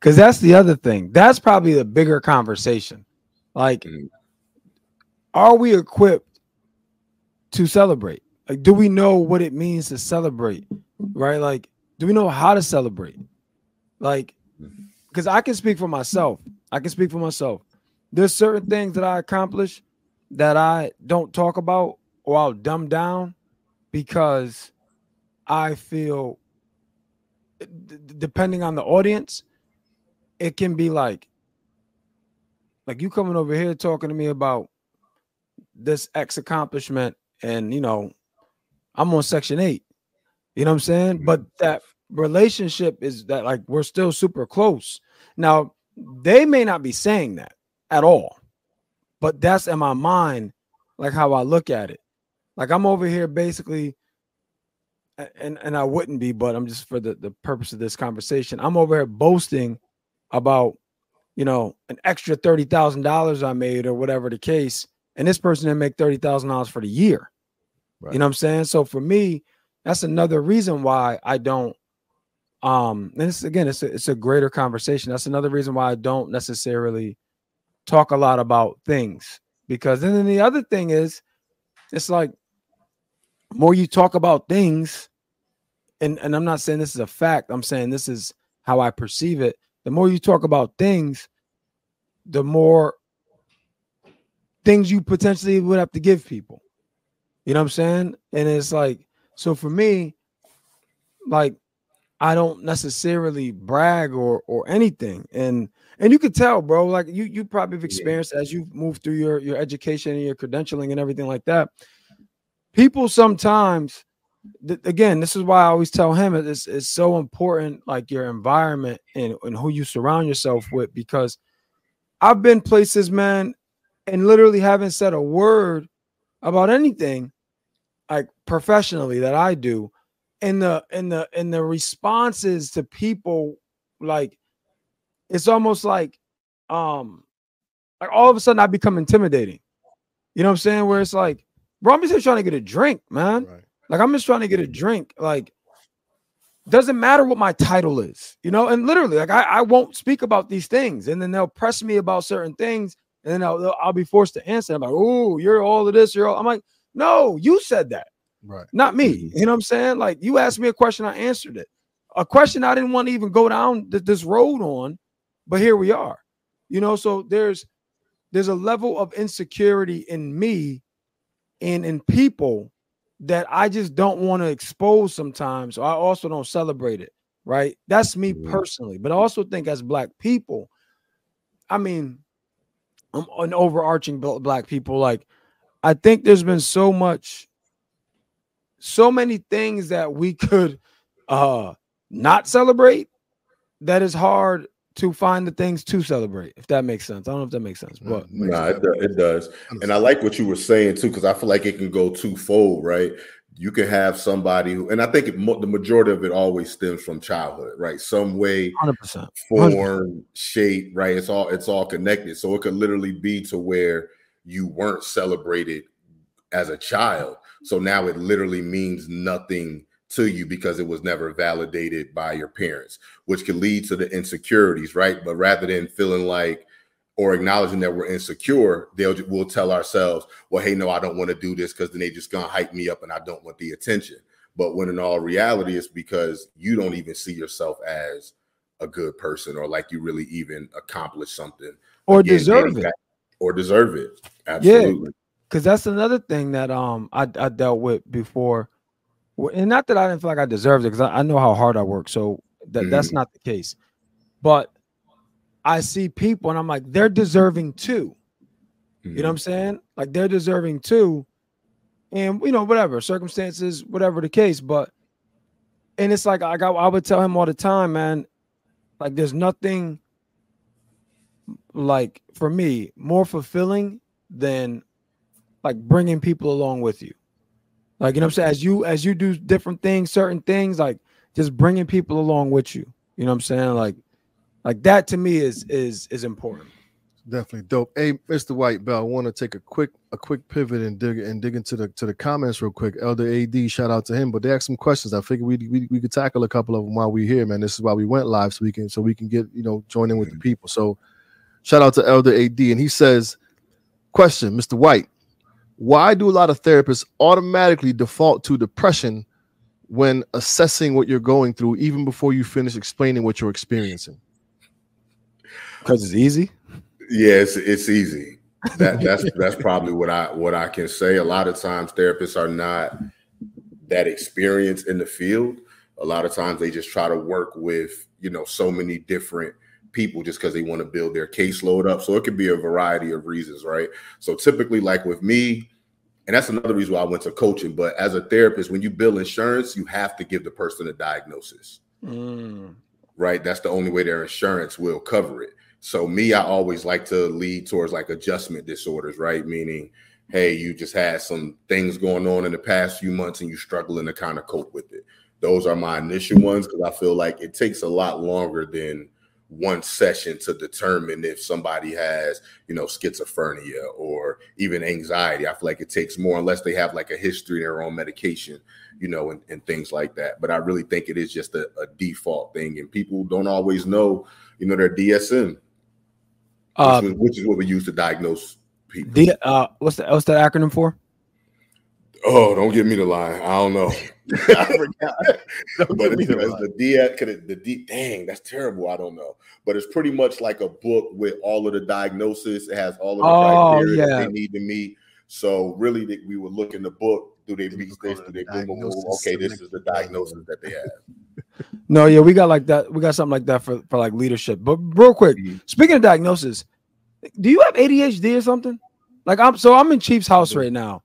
S3: Cause that's the other thing. That's probably the bigger conversation. Like,
S2: Mhm.
S3: are we equipped to celebrate? Like, do we know what it means to celebrate? Right? Like, do we know how to celebrate? Like, because I can speak for myself. I can speak for myself. there's certain things that I accomplish that I don't talk about or I'll dumb down because I feel d- depending on the audience, it can be like like you coming over here talking to me about this X accomplishment, and you know, I'm on section eight. You know what I'm saying? But that relationship is that like we're still super close. Now, they may not be saying that at all, but that's in my mind, like how I look at it. Like I'm over here basically, and and I wouldn't be, but I'm just for the, the purpose of this conversation, I'm over here boasting about you know an extra thirty thousand dollars I made or whatever the case, and this person didn't make thirty thousand dollars for the year. Right. You know what I'm saying? So for me, that's another reason why I don't. Um, and it's again, it's a, it's a greater conversation. That's another reason why I don't necessarily talk a lot about things because and then the other thing is, it's like more you talk about things, and and I'm not saying this is a fact. I'm saying this is how I perceive it. The more you talk about things, the more things you potentially would have to give people. You know what I'm saying? And it's like, so for me, like I don't necessarily brag or or anything. And and you could tell, bro, like you you probably have experienced yeah. as you move through your your education and your credentialing and everything like that. People sometimes th- again, this is why I always tell him it's, it's so important, like your environment and, and who you surround yourself with, because I've been places, man, and literally haven't said a word about anything like professionally that I do and the and the and the responses to people like it's almost like um like all of a sudden I become intimidating. You know what I'm saying? Where it's like, bro, I'm just trying to get a drink, man. Right. Like I'm just trying to get a drink. Like doesn't matter what my title is, you know, and literally, like I, I won't speak about these things, and then they'll press me about certain things, and then I'll, I'll be forced to answer. I'm like, oh, you're all of this, you're all. I'm like, no, you said that.
S1: Right.
S3: Not me. Mm-hmm. You know what I'm saying? Like you asked me a question, I answered it. A question I didn't want to even go down th- this road on, but here we are. You know, so there's there's a level of insecurity in me and in people that I just don't want to expose sometimes. So I also don't celebrate it. Right. That's me mm-hmm. personally. But I also think as black people, I mean, I'm an overarching black people, like I think there's been so much, so many things that we could uh not celebrate that is hard to find the things to celebrate, if that makes sense. I don't know if that makes sense, but
S2: no, nah, it, it does. And I like what you were saying too, because I feel like it can go twofold, right? You can have somebody who, and I think it, the majority of it always stems from childhood, right? Some way,
S3: 100%.
S2: form, shape, right? It's all it's all connected. So it could literally be to where you weren't celebrated as a child. So now it literally means nothing to you because it was never validated by your parents, which can lead to the insecurities, right? But rather than feeling like or acknowledging that we're insecure, they'll we'll tell ourselves, well, hey, no, I don't want to do this because then they just gonna hype me up and I don't want the attention. But when in all reality, it's because you don't even see yourself as a good person or like you really even accomplished something
S3: or Again, deserve it
S2: or deserve it. Absolutely.
S3: Yeah, because that's another thing that um I, I dealt with before, and not that I didn't feel like I deserved it because I, I, know how hard I work, so that mm-hmm. that's not the case. But I see people and I'm like, they're deserving too. Mm-hmm. You know what I'm mm-hmm. saying? Like they're deserving too, and you know whatever circumstances, whatever the case, but and it's like I got I would tell him all the time, man. Like there's nothing like for me more fulfilling than like bringing people along with you. Like you know what I'm saying as you as you do different things, certain things like just bringing people along with you. You know what I'm saying? Like like that to me is is is important.
S1: Definitely dope. Hey, Mr. White Bell, I want to take a quick a quick pivot and dig and dig into the to the comments real quick. Elder AD, shout out to him. But they asked some questions. I figured we, we we could tackle a couple of them while we're here, man. This is why we went live so we can so we can get you know join in with the people. So shout out to Elder AD, and he says, question, Mr. White, why do a lot of therapists automatically default to depression when assessing what you're going through, even before you finish explaining what you're experiencing?
S3: Because it's easy.
S2: Yeah, it's, it's easy. That that's [laughs] that's probably what I what I can say. A lot of times therapists are not that experienced in the field. A lot of times they just try to work with, you know, so many different people just because they want to build their caseload up. So it could be a variety of reasons, right? So typically, like with me, and that's another reason why I went to coaching. But as a therapist, when you bill insurance, you have to give the person a diagnosis. Mm. Right. That's the only way their insurance will cover it. So me, I always like to lead towards like adjustment disorders, right? Meaning, hey, you just had some things going on in the past few months and you're struggling to kind of cope with it. Those are my initial ones because I feel like it takes a lot longer than one session to determine if somebody has, you know, schizophrenia or even anxiety. I feel like it takes more unless they have like a history, their own medication, you know, and, and things like that. But I really think it is just a, a default thing, and people don't always know, you know, their DSM uh, which, which, is what we use to diagnose people.
S3: D, uh, what's the what's the acronym for?
S2: Oh, don't get me the lie. I don't know. [laughs] [laughs] I forgot. [laughs] but it's, the, it's the D. Could it, the D? Dang, that's terrible. I don't know. But it's pretty much like a book with all of the diagnosis. It has all of the oh, criteria yeah. they need to meet. So really, we would look in the book. Do they reach this? Do they boom? Okay, this is the diagnosis that they have. [laughs]
S3: No, yeah, we got like that. We got something like that for, for like leadership. But real quick, mm-hmm. speaking of diagnosis, do you have ADHD or something? Like I'm so I'm in Chief's house right now.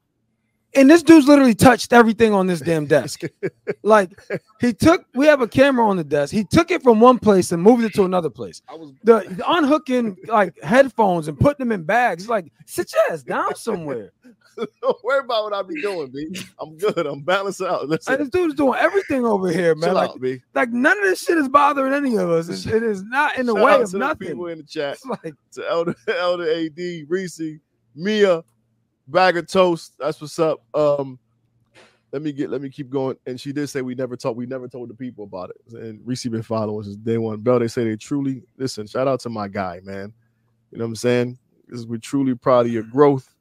S3: And this dude's literally touched everything on this damn desk. [laughs] like he took, we have a camera on the desk. He took it from one place and moved it to another place. I was the, the unhooking like headphones and putting them in bags. Like sit your ass down somewhere. [laughs]
S1: Don't worry about what I be doing, B. I'm good. I'm balanced out.
S3: Listen. And this dude's doing everything over here, man. Chill like, out, B. like none of this shit is bothering any of us. It's, it is not in the Shout way of nothing.
S1: people in the chat, it's like to Elder Elder AD, Reese, Mia, Bag of Toast. That's what's up. Um, let me get let me keep going. And she did say we never talked, we never told the people about it. And Reese been following since day one. Bell, they say they truly listen. Shout out to my guy, man. You know what I'm saying? Because we're truly proud of your growth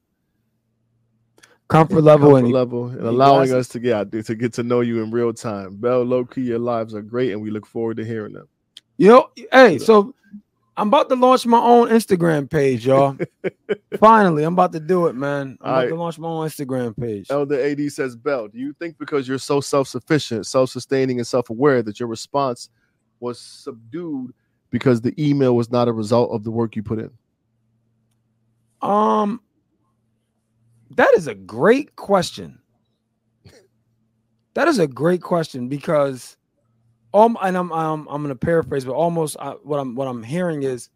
S3: comfort level comfort and
S1: level and allowing us to get to get to know you in real time. Bell, low key, your lives are great, and we look forward to hearing them.
S3: You know, hey, so I'm about to launch my own Instagram page, y'all. [laughs] Finally, I'm about to do it, man. I'm All about right. to launch my own Instagram page.
S1: Elder AD says, Bell, do you think because you're so self-sufficient, self-sustaining, and self-aware that your response was subdued because the email was not a result of the work you put in?
S3: Um, that is a great question. That is a great question because um and I'm I'm, I'm going to paraphrase but almost uh, what I'm what I'm hearing is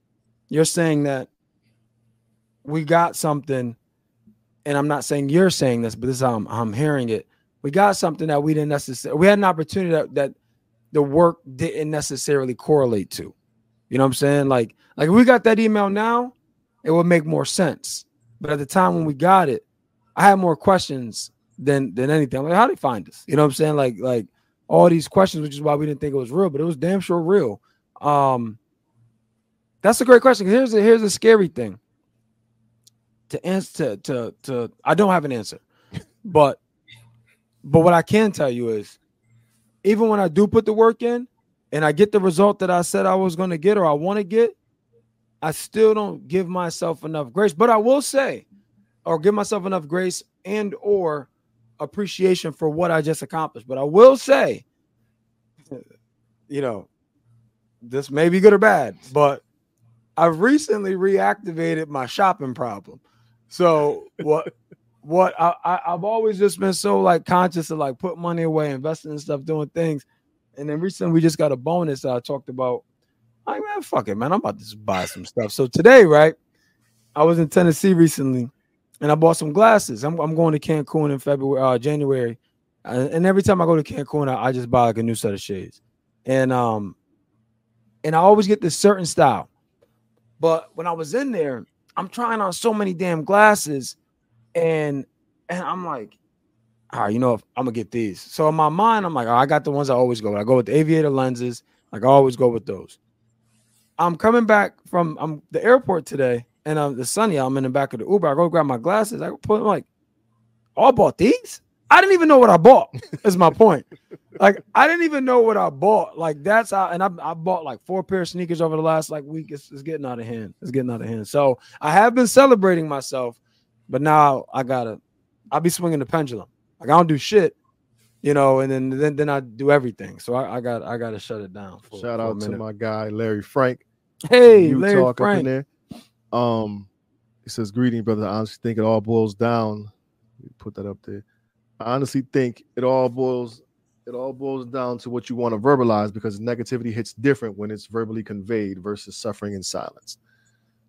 S3: you're saying that we got something and I'm not saying you're saying this but this is how I'm, I'm hearing it. We got something that we didn't necessarily we had an opportunity that, that the work didn't necessarily correlate to. You know what I'm saying? Like like we got that email now, it would make more sense. But at the time when we got it, I had more questions than than anything. I'm like, how did they find us? You know what I'm saying? Like, like all these questions, which is why we didn't think it was real, but it was damn sure real. Um, that's a great question. Here's a here's a scary thing. To answer to to to I don't have an answer, but but what I can tell you is even when I do put the work in and I get the result that I said I was going to get or I want to get, I still don't give myself enough grace. But I will say, or give myself enough grace and or appreciation for what I just accomplished. But I will say, you know, this may be good or bad, but I've recently reactivated my shopping problem. So what [laughs] what I, I have always just been so like conscious of like put money away, investing in stuff, doing things. And then recently we just got a bonus that I talked about. Like, man, fuck it, man. I'm about to just buy some stuff. So today, right? I was in Tennessee recently and I bought some glasses. I'm, I'm going to Cancun in February, uh, January, and every time I go to Cancun, I, I, just buy like a new set of shades, and um, and I always get this certain style. But when I was in there, I'm trying on so many damn glasses, and and I'm like, all right, you know, I'm gonna get these. So in my mind, I'm like, oh, I got the ones I always go. with. I go with the aviator lenses. Like I always go with those. I'm coming back from the airport today and um, the sunny, I'm in the back of the Uber. I go grab my glasses. I put them like, oh, I bought these. I didn't even know what I bought. Is my point. [laughs] Like I didn't even know what I bought. Like that's how, and I, I bought like four pair of sneakers over the last like week. It's, it's getting out of hand. It's getting out of hand. So I have been celebrating myself, but now I gotta. I'll be swinging the pendulum. Like I don't do shit, you know, and then then then I do everything. So I, I got I got to shut it down. For,
S1: Shout
S3: for
S1: out to my guy Larry Frank.
S3: hey Larry
S1: up in
S3: Frank.
S1: there. Um, he says, "Greeting, brother. I honestly think it all boils down. Put that up there. I honestly think it all boils. It all boils down to what you want to verbalize because negativity hits different when it's verbally conveyed versus suffering in silence.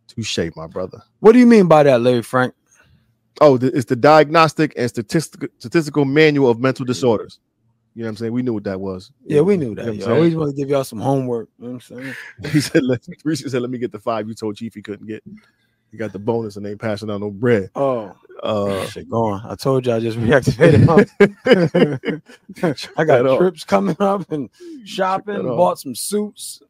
S1: Touche, my brother.
S3: What do you mean by that, Larry Frank?
S1: Oh, it's the Diagnostic and Statistical Statistical Manual of Mental Disorders. You know what I'm saying? We knew what that was.
S3: Yeah, we knew
S1: You know
S3: that.
S1: I'm
S3: yo. I always want to give y'all some homework. You know what I'm saying? [laughs]
S1: He said, let, [laughs] Reese said, let me get the five you told Chief he couldn't get. He got the bonus and they ain't passing out no bread.
S3: Oh,
S1: Uh, [laughs]
S3: shit, go on. I told you I just reactivated. I got
S1: that
S3: trips coming up and shopping. Bought some suits.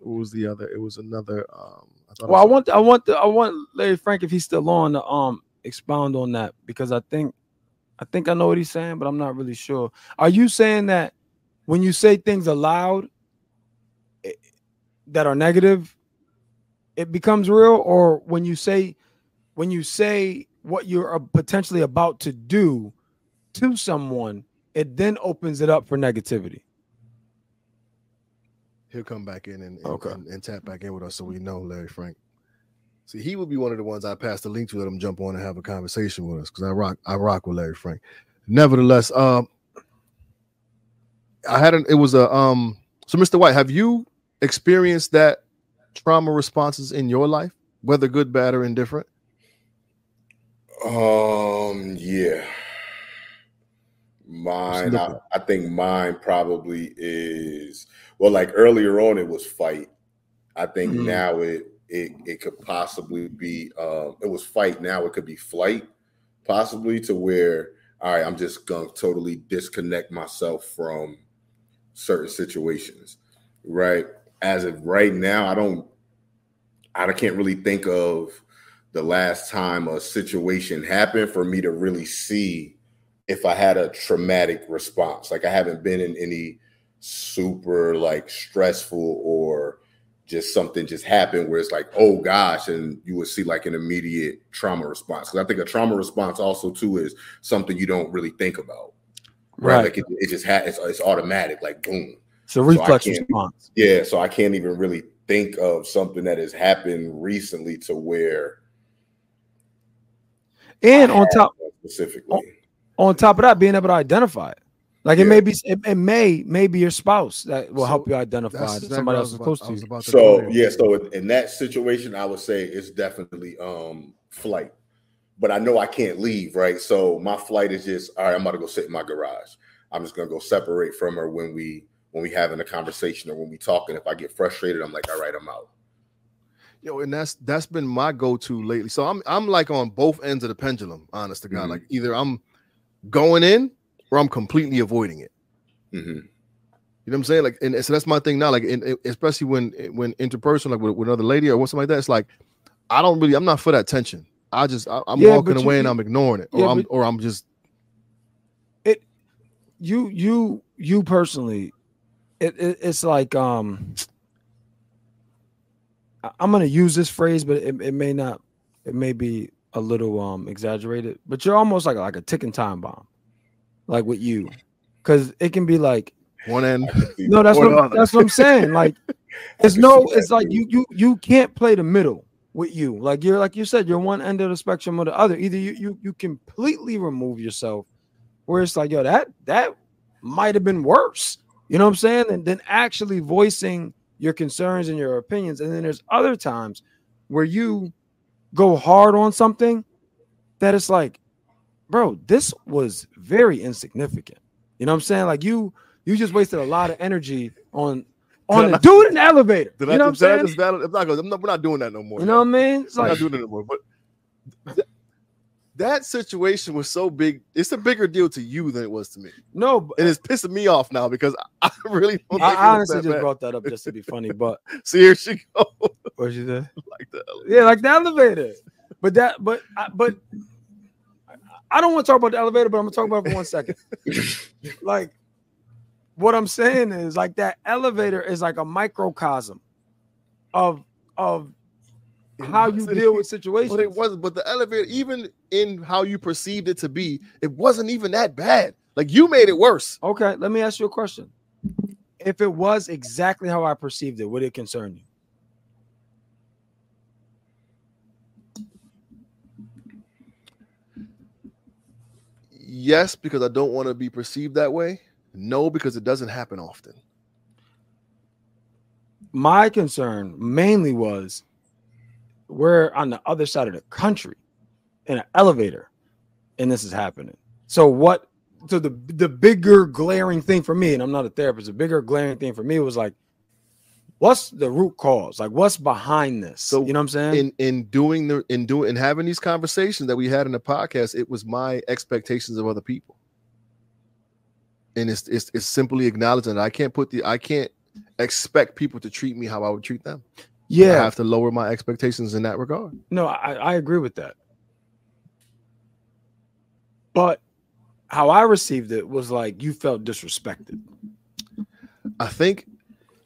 S1: what was the other? It was another. Um, I thought
S3: Well, I want, I want, the, I want Larry Frank if he's still on to um expound on that because I think, I think I know what he's saying, but I'm not really sure. Are you saying that when you say things aloud eh, that are negative, it becomes real, or when you say, when you say what you're potentially about to do to someone, it then opens it up for negativity.
S1: he'll come back in and, and,
S3: Okay.
S1: and, and tap back in with us so we know Larry Frank. See, he would be one of the ones I pass the link to let him jump on and have a conversation with us because I rock, I rock with Larry Frank. Nevertheless, um, I had an. It was a um. So, Mr. White, have you experienced that trauma responses in your life, whether good, bad, or indifferent?
S2: Um, yeah. Mine, I. I think mine probably is well, like earlier on it was fight. I think
S3: Mhm.
S2: now it it it could possibly be um it was fight, now it could be flight, possibly to where all right, I'm just gonna totally disconnect myself from certain situations. Right. As of right now, I don't I can't really think of the last time a situation happened for me to really see if I had a traumatic response. Like I haven't been in any super like stressful or just something just happened where it's like, oh gosh, and you would see like an immediate trauma response. Because I think a trauma response also too is something you don't really think about, right?
S3: Right.
S2: Like it, it just ha- it's, it's automatic, like boom.
S3: It's a reflex
S2: can't-
S3: response.
S2: Yeah, so I can't even really think of something that has happened recently to where
S3: And on top
S2: specifically.
S3: on top of that, being able to identify it. Like it may be it, it may may be your spouse that will
S1: So,
S3: help you identify that somebody else is
S1: about-
S3: close to
S1: was
S3: you.
S1: about to
S2: So yeah, so in- in that situation, I would say it's definitely um flight. But I know I can't leave, right? So my flight is just all right, I'm about to go sit in my garage. I'm just gonna go separate from her when we when we having a conversation or when we talking. If I get frustrated, I'm like, all right, I'm out.
S1: Yo, and that's that's been my go-to lately. So I'm I'm like on both ends of the pendulum, honest to God.
S2: Mhm.
S1: Like either I'm going in or I'm completely avoiding it.
S2: Mhm.
S1: You know what I'm saying? Like, and so that's my thing now. Like, in, especially when when interpersonal, like with, with another lady or something like that, it's like I don't really, I'm not for that tension. I just, I, am
S3: Yeah,
S1: walking
S3: but you-
S1: away and I'm ignoring it, or
S3: Yeah,
S1: I'm,
S3: but-
S1: or I'm just, It,
S3: You you you personally, it, it it's like um I- I'm gonna use this phrase, but it, it may not it may be a little um exaggerated, but you're almost like like a ticking time bomb, like with you. Cause it can be like
S1: one end.
S3: No, that's what
S1: other.
S3: that's what I'm saying. Like [laughs] it's no, it's like you you you can't play the middle with you. Like you're like you said, you're one end of the spectrum or the other. Either you you you completely remove yourself, where it's like, yo, that that might have been worse. You know what I'm saying? And then actually voicing your concerns and your opinions. And then there's other times where you go hard on something that it's like, bro, this was very insignificant. You know what I'm saying? Like you you just wasted a lot of energy on on
S1: Did I
S3: the dude in the elevator.
S1: Did
S3: you
S1: I,
S3: know what I'm saying?
S1: just I'm not gonna, I'm not, we're not doing that no more.
S3: You know what I mean? It's
S1: I'm
S3: like
S1: not doing it anymore. But th- that situation was so big. It's a bigger deal to you than it was to me,
S3: no, but
S1: and it's pissing me off now because I really don't think
S3: I honestly just
S1: bad.
S3: brought that up just to be funny. But [laughs]
S1: See, here she go.
S3: what you say? [laughs]
S1: like that.
S3: Yeah, like the elevator. But that, but I- but I don't want to talk about the elevator, but I'm gonna talk about it for one second. [laughs] like, what I'm saying is like that elevator is like a microcosm of of how you deal with situations.
S1: But it wasn't. But the elevator, even in how you perceived it to be, it wasn't even that bad. Like you made it worse.
S3: Okay, let me ask you a question. If it was exactly how I perceived it, would it concern you?
S1: Yes, because I don't want to be perceived that way. No, because it doesn't happen often.
S3: My concern mainly was we're on the other side of the country in an elevator and this is happening. So what so the the bigger glaring thing for me, and I'm not a therapist, the bigger glaring thing for me was like, what's the root cause? Like what's behind this? So you know what I'm saying?
S1: In in doing the in doing and having these conversations that we had in the podcast, it was my expectations of other people. And it's it's, it's simply acknowledging that I can't put the I can't expect people to treat me how I would treat them.
S3: Yeah,
S1: I have to lower my expectations in that regard.
S3: No, I, I agree with that. But how I received it was like you felt disrespected.
S1: I think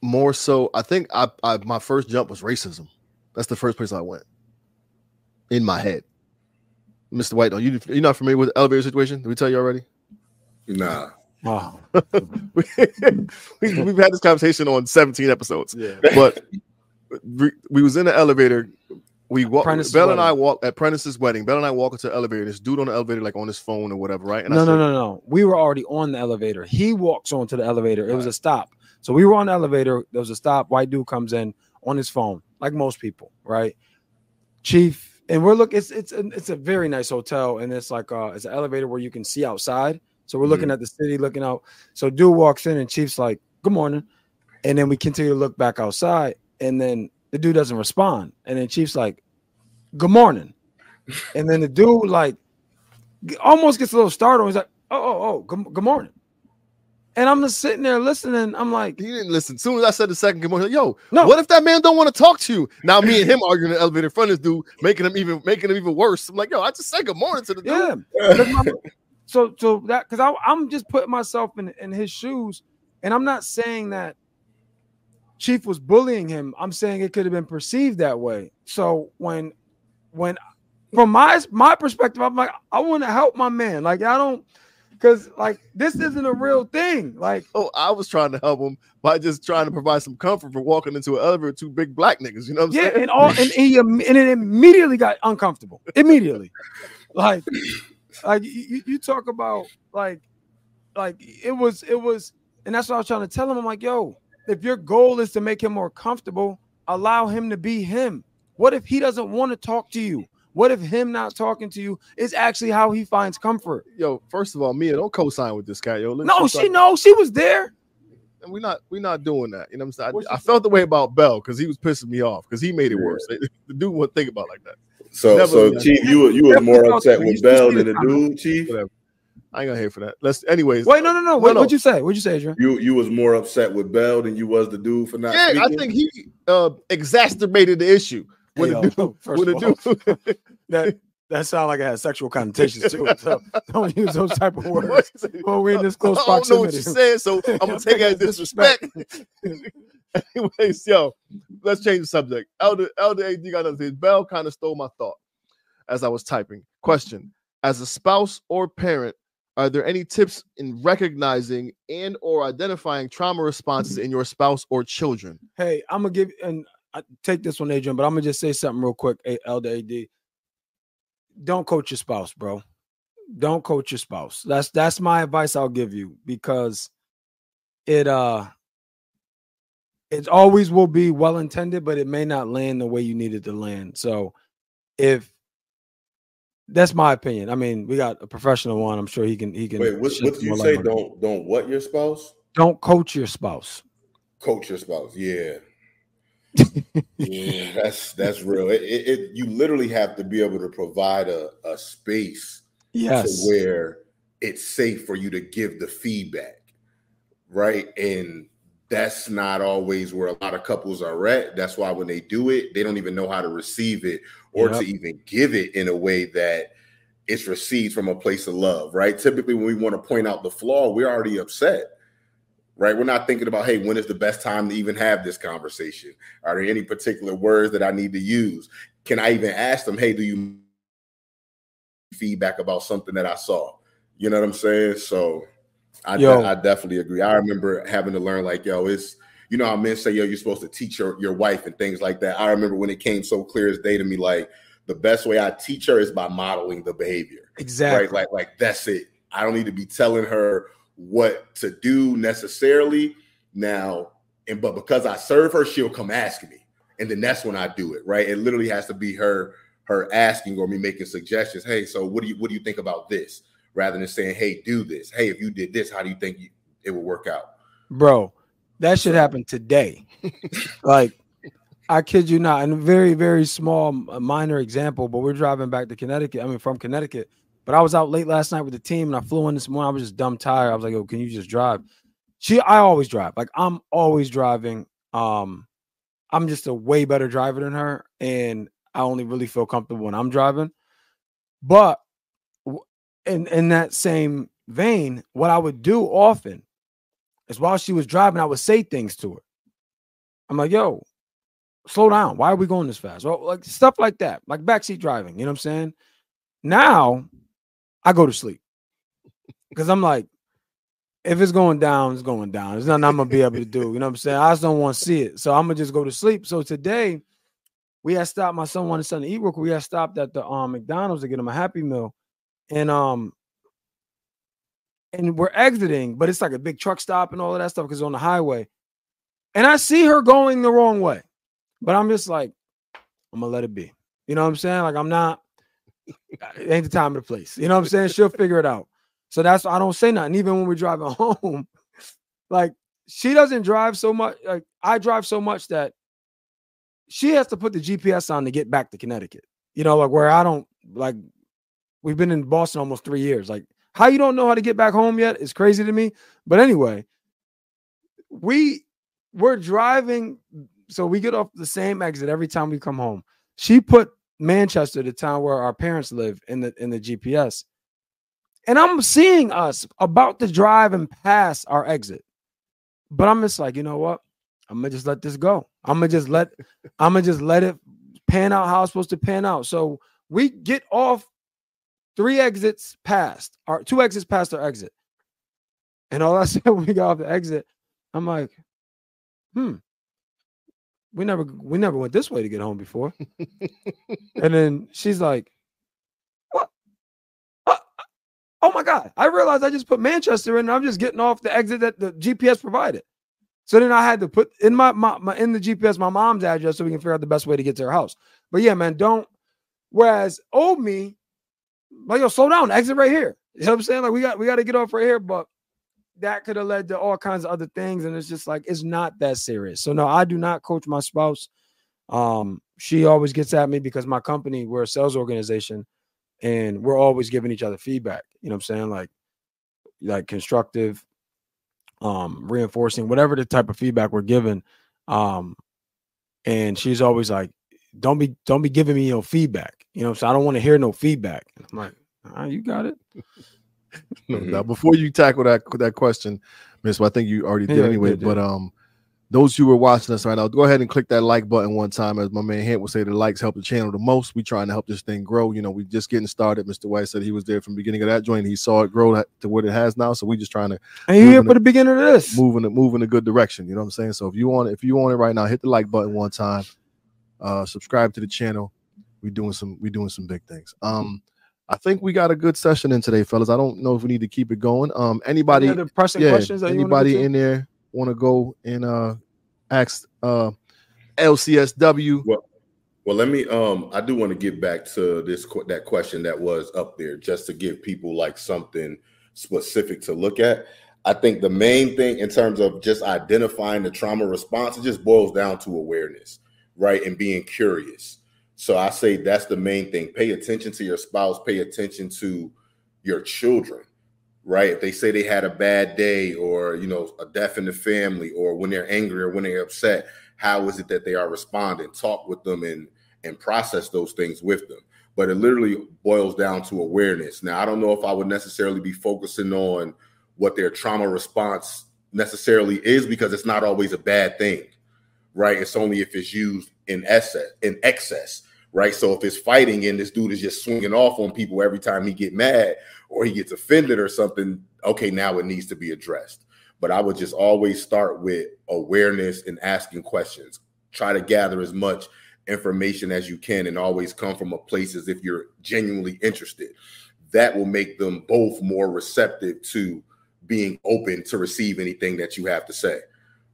S1: more so. I think I, I my first jump was racism. That's the first place I went in my head. Mr. White, are you you're not familiar with the elevator situation? Did we tell you already?
S2: Nah.
S3: Wow. [laughs]
S1: we, have had this conversation on 17 episodes.
S3: Yeah.
S1: But we, we was in the elevator. We walk.
S3: Prentice's
S1: Bell and I
S3: wedding.
S1: walk at Prentice's wedding. Bell and I walk into the elevator. This dude on the elevator, like on his phone or whatever, right? And
S3: no,
S1: I
S3: no,
S1: said,
S3: no, no. We were already on the elevator. He walks onto the elevator. It was a stop. So we were on the elevator. There was a stop. White dude comes in on his phone, like most people, right? Chief, and we're look. It's it's a, it's a very nice hotel, and it's like uh, it's an elevator where you can see outside. So we're looking at the city, looking out. So dude walks in, and Chief's like, "Good morning," and then we continue to look back outside, and then the dude doesn't respond, and then Chief's like, "Good morning," and then the dude like almost gets a little startled. He's like, "Oh, oh, oh, good, good morning," and I'm just sitting there listening. I'm like,
S1: He didn't listen. As soon as I said the second good morning, yo,
S3: No.
S1: what if that man don't want to talk to you? Now me and him arguing in the elevator in front of this dude, making him even making him even worse. I'm like, yo, I just said good morning to the dude.
S3: Yeah. [laughs] so so that because I'm just putting myself in in his shoes, and I'm not saying that Chief was bullying him. I'm saying it could have been perceived that way. So when when from my my perspective, I'm like, I want to help my man. Like I don't because like this isn't a real thing. Like
S1: Oh, I was trying to help him by just trying to provide some comfort for walking into an elevator with two big black niggas. You know what I'm
S3: yeah,
S1: saying?
S3: and all and he and it immediately got uncomfortable. Immediately, like like you, you- you talk about like like it was it was, and that's what I was trying to tell him. I'm like, yo, if your goal is to make him more comfortable, allow him to be him. What if he doesn't want to talk to you? What if him not talking to you is actually how he finds comfort?
S1: Yo, first of all, Mia, don't co-sign with this guy, yo. Let's
S3: No, she
S1: start-
S3: no, she was there.
S1: and we're not we're not doing that. You know what I'm saying?
S3: What
S1: I, I felt the way about Bell because he was pissing me off because he made it
S2: Yeah.
S1: worse. The dude wouldn't think about it like that.
S2: So,
S1: Never
S2: so
S1: done.
S2: Chief, you were- you was
S3: Never
S2: more upset with Bell than the dude, Chief.
S1: Whatever. I ain't gonna hear for that. Let's anyways.
S3: Wait, no, no, no. What,
S1: no.
S3: would you say? What'd you say, Adrian?
S2: You you was more upset with Bell than you was the dude for not.
S1: Yeah, I think he uh exacerbated the issue. When
S3: Hey, yo,
S1: dude, when the dude
S3: That that sounded like it had sexual connotations to it. So [laughs] don't use those type of words. Well, we're in this close
S1: I don't know what
S3: proximity.
S1: you said, so [laughs] I'm gonna take it as disrespect. [laughs] Anyways, yo, let's change the subject. Elder Elder AD got another. Bell kind of stole my thought as I was typing. Question: As a spouse or parent, are there any tips in recognizing and or identifying trauma responses mm-hmm. in your spouse or children?
S3: Hey, I'm gonna give and I take this one, Adrian, but I'm gonna just say something real quick. A- Elder AD, don't coach your spouse, bro. Don't coach your spouse. That's that's my advice I'll give you because it uh it always will be well intended, but it may not land the way you need it to land. So if that's my opinion. I mean, we got a professional one. I'm sure he can he can
S2: Wait, what, what you say?
S3: light on it.
S2: Don't don't what your spouse?
S3: don't coach your spouse.
S2: Coach your spouse. Yeah. Yeah, that's that's real. It, it, it you literally have to be able to provide a, a space
S3: Yes.
S2: to where it's safe for you to give the feedback, right? And that's not always where a lot of couples are at. That's why when they do it, they don't even know how to receive it or
S3: Yep.
S2: to even give it in a way that it's received from a place of love, right? Typically, when we want to point out the flaw, we're already upset, right? We're not thinking about, hey, when is the best time to even have this conversation? Are there any particular words that I need to use? Can I even ask them, hey, do you feedback about something that I saw? You know what I'm saying? So I, de- I definitely agree. I remember having to learn, like, yo, it's you know how men say, yo, you're supposed to teach your, your wife and things like that. I remember when it came so clear as day to me, like the best way I teach her is by modeling the behavior.
S3: Exactly.
S2: Right? Like, like that's it. I don't need to be telling her what to do necessarily now. And but because I serve her, she'll come ask me. And then that's when I do it, right? It literally has to be her her asking or me making suggestions. Hey, so what do you what do you think about this? Rather than saying, hey, do this. Hey, if you did this, how do you think you, it will work out?
S3: Bro, that should happen today. [laughs] like, I kid you not. And a very, very small, minor example, but we're driving back to Connecticut. I mean, from Connecticut. But I was out late last night with the team and I flew in this morning. I was just dumb tired. I was like, oh, can you just drive? She, I always drive. Like, I'm always driving. Um, I'm just a way better driver than her. And I only really feel comfortable when I'm driving. But in, in that same vein, what I would do often is while she was driving, I would say things to her. I'm like, yo, slow down. Why are we going this fast? Well, like stuff like that, like backseat driving. You know what I'm saying? Now I go to sleep because I'm like, if it's going down, it's going down. There's nothing I'm gonna be able to do. You know what I'm saying? I just don't want to see it. So I'm gonna just go to sleep. So today we had stopped. My son wanted something to eat real. We had stopped at the um McDonald's to get him a happy meal. And um and we're exiting, but it's like a big truck stop and all of that stuff because on the highway. And I see her going the wrong way, but I'm just like, I'm gonna let it be. You know what I'm saying? Like I'm not. It ain't the time or the place. You know what I'm saying? She'll figure it out. So that's why I don't say nothing. Even when we're driving [laughs] home, like she doesn't drive so much. Like I drive so much that she has to put the GPS on to get back to Connecticut. You know, like where I don't like. We've been in Boston almost three years. Like how you don't know how to get back home yet is crazy to me. But anyway, we we're driving, so we get off the same exit every time we come home. She put Manchester, the town where our parents live, in the in the GPS. And I'm seeing us about to drive and pass our exit. But I'm just like, you know what? I'm gonna just let this go. I'm gonna just let [laughs] I'm gonna just let it pan out how it's supposed to pan out. So we get off three exits past, our two exits past our exit. And all I [laughs] said when we got off the exit, I'm like, hmm, we never we never went this way to get home before. [laughs] and then she's like, what? Uh, oh my God. I realized I just put Manchester in and I'm just getting off the exit that the GPS provided. So then I had to put in my, my, my in the GPS my mom's address so we can figure out the best way to get to her house. But yeah, man, don't. Whereas old me like, yo, slow down, exit right here. You know what I'm saying? Like, we got we got to get off right here, but that could have led to all kinds of other things, and it's just like it's not that serious. So no, I do not coach my spouse. Um, she always gets at me because my company, we're a sales organization, and we're always giving each other feedback. You know what I'm saying? Like, like constructive, um, reinforcing, whatever the type of feedback we're given. Um, and she's always like, don't be don't be giving me no feedback. You know, so I don't want to hear no feedback. I'm like, ah, you got it. [laughs]
S1: no, now before you tackle that that question, Miss, well, I think you already did yeah, anyway. Did, but um, those who are watching us right now, go ahead and click that like button one time. As my man Hint would say, the likes help the channel the most. We trying to help this thing grow. You know, we just getting started. Mr. White said he was there from the beginning of that joint. He saw it grow to what it has now. So we just trying to.
S3: And you here for the beginning of this,
S1: moving it, moving a good direction. You know what I'm saying? So if you want, if you want it right now, hit the like button one time. Uh, subscribe to the channel. We doing some we doing some big things. Um, I think we got a good session in today, fellas. I don't know if we need to keep it going. Um, anybody
S3: Any pressing yeah, questions?
S1: Anybody in there want to go and uh ask uh LCSW?
S2: Well, well, let me. Um, I do want to get back to this that question that was up there, just to give people like something specific to look at. I think the main thing in terms of just identifying the trauma response, it just boils down to awareness right? And being curious. So I say that's the main thing. Pay attention to your spouse, pay attention to your children, right? If they say they had a bad day or, you know, a death in the family or when they're angry or when they're upset, how is it that they are responding? Talk with them and and process those things with them. but it literally boils down to awareness. Now, I don't know if I would necessarily be focusing on what their trauma response necessarily is because it's not always a bad thing, right? It's only if it's used in excess, in excess, right? So if it's fighting and this dude is just swinging off on people every time he get mad or he gets offended or something, okay, now it needs to be addressed. But I would just always start with awareness and asking questions. Try to gather as much information as you can and always come from a place as if you're genuinely interested. That will make them both more receptive to being open to receive anything that you have to say.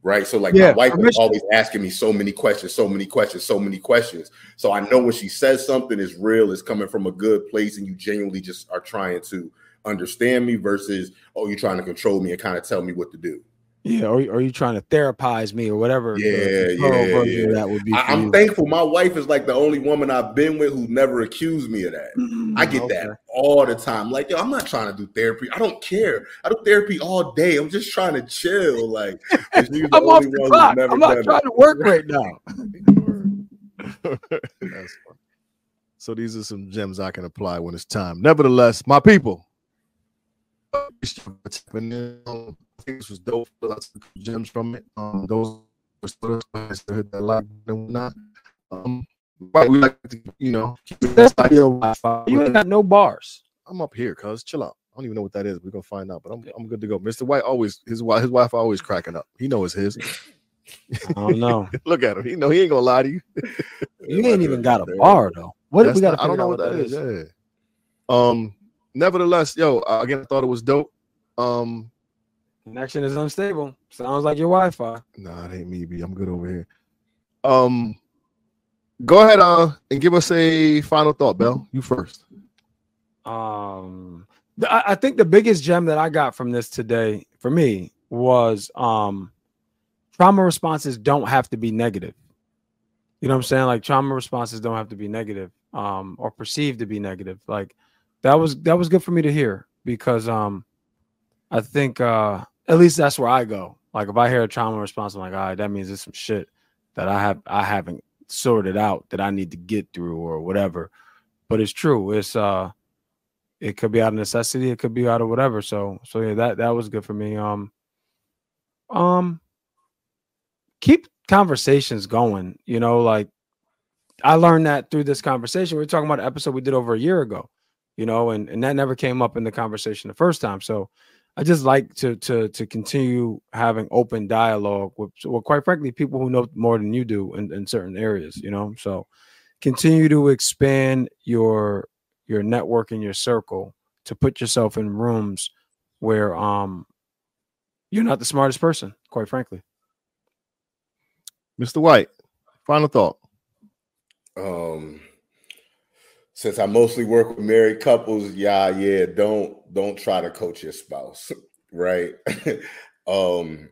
S2: Right. So, like, yeah, my wife is always asking me so many questions, so many questions, so many questions. So, I know when she says something is real, is coming from a good place, and you genuinely just are trying to understand me versus, oh, you're trying to control me and kind of tell me what to do.
S3: Yeah, or, or are you trying to therapize me or whatever?
S2: Yeah, yeah, yeah. That would be. I, am thankful. My wife is like the only woman I've been with who never accused me of that. Mm-hmm. I get okay. that all the time. Like, yo, I'm not trying to do therapy. I don't care. I do therapy all day. I'm just trying to chill. Like, [laughs]
S3: I'm off the clock. I'm not trying it. to work right now. [laughs] [laughs]
S1: so these are some gems I can apply when it's time. Nevertheless, my people think this was dope. Lots of gems from it. Um, those were hit that like and whatnot. Um, but we like to, you know,
S3: that's your Wi-Fi. You ain't got no bars.
S1: I'm up here, cuz chill out. I don't even know what that is. We're gonna find out, but I'm I'm good to go. Mr. White always his wife his wife always cracking up. He knows his.
S3: I don't know. [laughs]
S1: Look at him. He know he ain't gonna lie to you. [laughs]
S3: you ain't even got a bar though. What if we got?
S1: I don't know what that is. is. Yeah. Um. Nevertheless, yo, again, I thought it was dope. Um.
S3: Connection is unstable. Sounds like your Wi-Fi.
S1: Nah, it ain't me, B. I'm good over here. Um, go ahead, uh, and give us a final thought, Bell. You first.
S3: Um, I think the biggest gem that I got from this today, for me, was um, trauma responses don't have to be negative. You know what I'm saying? Like trauma responses don't have to be negative, um, or perceived to be negative. Like that was that was good for me to hear because um, I think uh at least that's where I go. Like if I hear a trauma response, I'm like, all right, that means there's some shit that I have I haven't sorted out that I need to get through or whatever. But it's true. It's uh it could be out of necessity, it could be out of whatever. So so yeah, that that was good for me. Um um keep conversations going, you know, like I learned that through this conversation. We are talking about an episode we did over a year ago, you know, and, and that never came up in the conversation the first time. So I just like to to to continue having open dialogue with, well, quite frankly, people who know more than you do in, in certain areas. You know, so continue to expand your your network and your circle to put yourself in rooms where um you're not the smartest person, quite frankly.
S1: Mr. White, final thought.
S2: Um since I mostly work with married couples, yeah, yeah, don't don't try to coach your spouse, [laughs] right? [laughs] um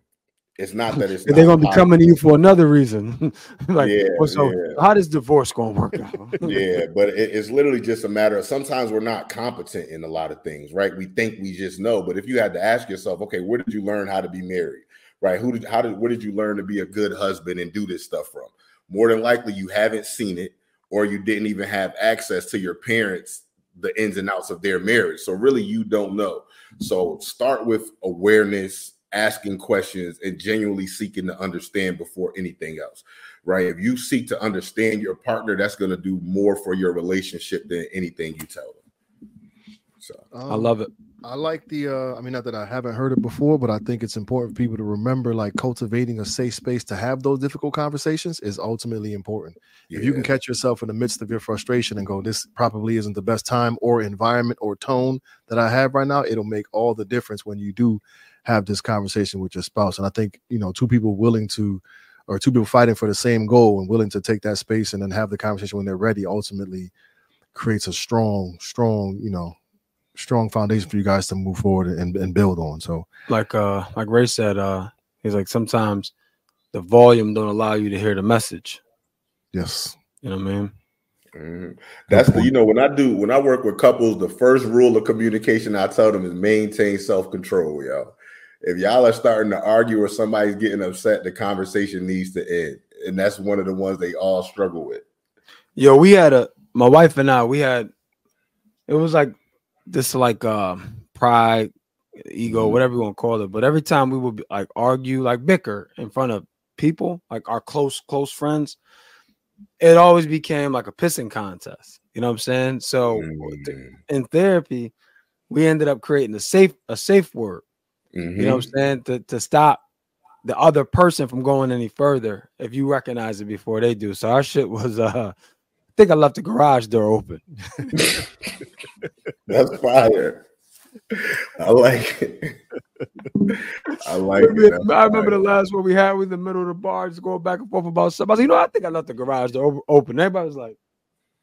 S2: it's not that it's
S3: they're gonna be coming to you for another reason. [laughs] like, yeah, so yeah. how does divorce gonna work out?
S2: yeah, but it, it's literally just a matter of sometimes we're not competent in a lot of things, right? We think we just know, but if you had to ask yourself, okay, where did you learn how to be married? Right? Who did how did where did you learn to be a good husband and do this stuff from? More than likely, you haven't seen it or you didn't even have access to your parents the ins and outs of their marriage. So really you don't know. So start with awareness asking questions and genuinely seeking to understand before anything else right? If you seek to understand your partner that's going to do more for your relationship than anything you tell them.
S3: So um, i love it
S1: I like the uh I mean not that I haven't heard it before, but I think it's important for people to remember like cultivating a safe space to have those difficult conversations is ultimately important. Yeah. If you can catch yourself in the midst of your frustration and go, this probably isn't the best time or environment or tone that I have right now, it'll make all the difference when you do have this conversation with your spouse. And I think, you know, two people willing to or two people fighting for the same goal and willing to take that space and then have the conversation when they're ready ultimately creates a strong, strong, you know, strong foundation for you guys to move forward and, and build on. So
S3: like uh like Ray said, uh he's like sometimes the volume don't allow you to hear the message.
S1: Yes.
S3: You know what I mean?
S2: Mm-hmm. That's the you know when I do when I work with couples, the first rule of communication I tell them is maintain self control, y'all. If y'all are starting to argue or somebody's getting upset, the conversation needs to end, and that's one of the ones they all struggle with.
S3: Yo, we had a my wife and I, we had it was like this like uh pride, ego,
S2: Mhm.
S3: whatever you want to call it. But every time we would like argue, like bicker in front of people, like our close, close friends, it always became like a pissing contest. You know what I'm saying? So
S2: Mm,
S3: in therapy, we ended up creating a safe, a safe word.
S2: mhm.
S3: You know what I'm saying? To to stop the other person from going any further if you recognize it before they do. So our shit was uh I think I left the garage door open. [laughs]
S2: That's fire. I like it. I like
S3: I
S2: it.
S3: remember,
S2: That's
S3: I remember the last one we had was in the middle of the bar, just going back and forth about something. I was like, you know, I think I left the garage door open. Everybody was like,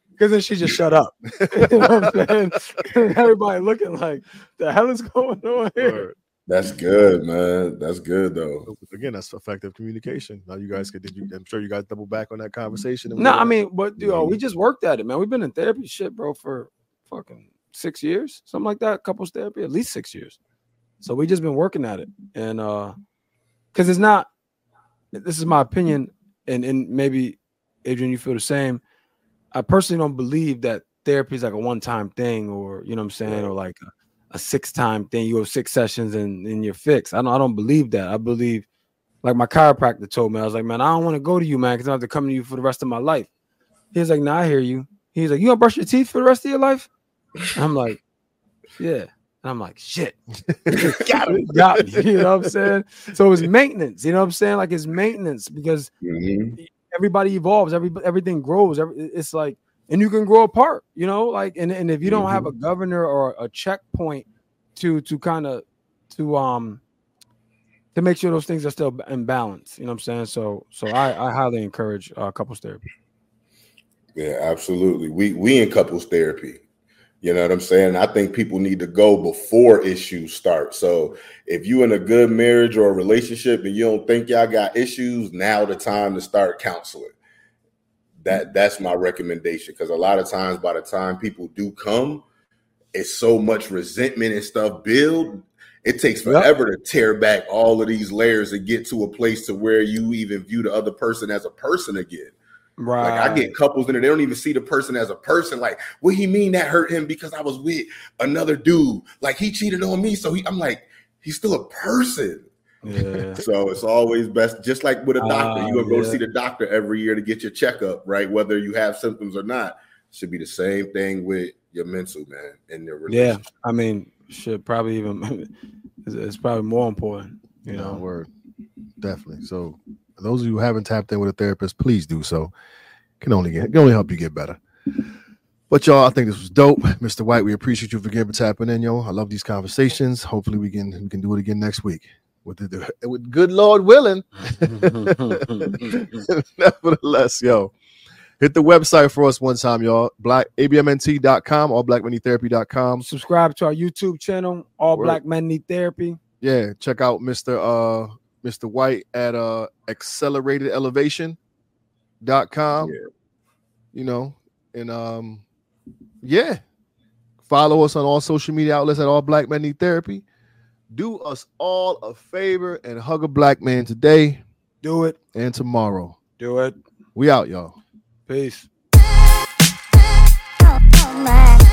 S3: because then she just shut up. [laughs] you know what I'm saying? [laughs] Everybody looking like, the hell is going on here?
S1: Word.
S2: That's good, man. That's good though.
S1: Again, that's effective communication. Now you guys could. Did you? I'm sure you guys double back on that conversation. and
S3: No, I mean, but yo, we just worked at it, man. We've been in therapy shit, bro, for fucking six years, something like that. Couples therapy, at least six years. So we just been working at it, and uh, because it's not. This is my opinion, and and maybe Adrian, you feel the same. I personally don't believe that therapy is like a one time thing, or you know what I'm saying, or like a, a six time thing. You go six sessions and and you're fixed. I don't. I don't believe that. I believe like my chiropractor told me, I was like, man, I don't want to go to you, man, because I have to come to you for the rest of my life. He was like, nah, I hear you. He's like, you gonna brush your teeth for the rest of your life? And I'm like, yeah. And I'm like, shit. [laughs] got me. Got me. You know what I'm saying? So it's maintenance. You know what I'm saying? Like it's maintenance because
S2: Mhm.
S3: everybody evolves, every everything grows. Every, it's like, and you can grow apart, you know, like, and, and if you don't have a governor or a checkpoint to to kind of to um to make sure those things are still in balance, you know what I'm saying? So so I I highly encourage uh, couples therapy.
S2: Yeah, absolutely. We we in couples therapy. You know what I'm saying? I think people need to go before issues start. So if you in a good marriage or a relationship and you don't think y'all got issues, now the time to start counseling. That that's my recommendation because a lot of times by the time people do come, it's so much resentment and stuff build. It takes
S3: Yep.
S2: forever to tear back all of these layers and get to a place to where you even view the other person as a person again.
S3: Right.
S2: Like I get couples in there, they don't even see the person as a person. Like, what he mean that hurt him because I was with another dude? Like he cheated on me, so he, I'm like, he's still a person.
S3: Yeah.
S2: So it's always best, just like with a doctor.
S3: Ah,
S2: you gonna go see the doctor every year to get your checkup, right? Whether you have symptoms or not. Should be the same thing with your mental man and your relationship. Yeah.
S3: I mean, should probably even [laughs] it's, it's probably more important, you
S1: No,
S3: know.
S1: word. Definitely. So those of you who haven't tapped in with a therapist, please do so. Can only get can only help you get better. But y'all, I think this was dope. [laughs] Mr. White, we appreciate you for again for tapping in, yo. I love these conversations. Hopefully we can we can do it again next week. With the with good Lord willing. [laughs] [laughs] Nevertheless, yo. Hit the website for us one time, y'all. Black abmnt.com or blackmoneytherapy.com.
S3: Subscribe to our YouTube channel, All
S1: Word.
S3: Black Men Need Therapy.
S1: yeah check out mr uh mr white at uh acceleratedelevationcom
S2: Yeah.
S1: you know and um yeah follow us on all social media outlets at all black men need therapy do us all a favor and hug a black man today
S3: Do it.
S1: and tomorrow
S3: Do it.
S1: we out y'all
S3: Peace.
S4: Oh, oh, my.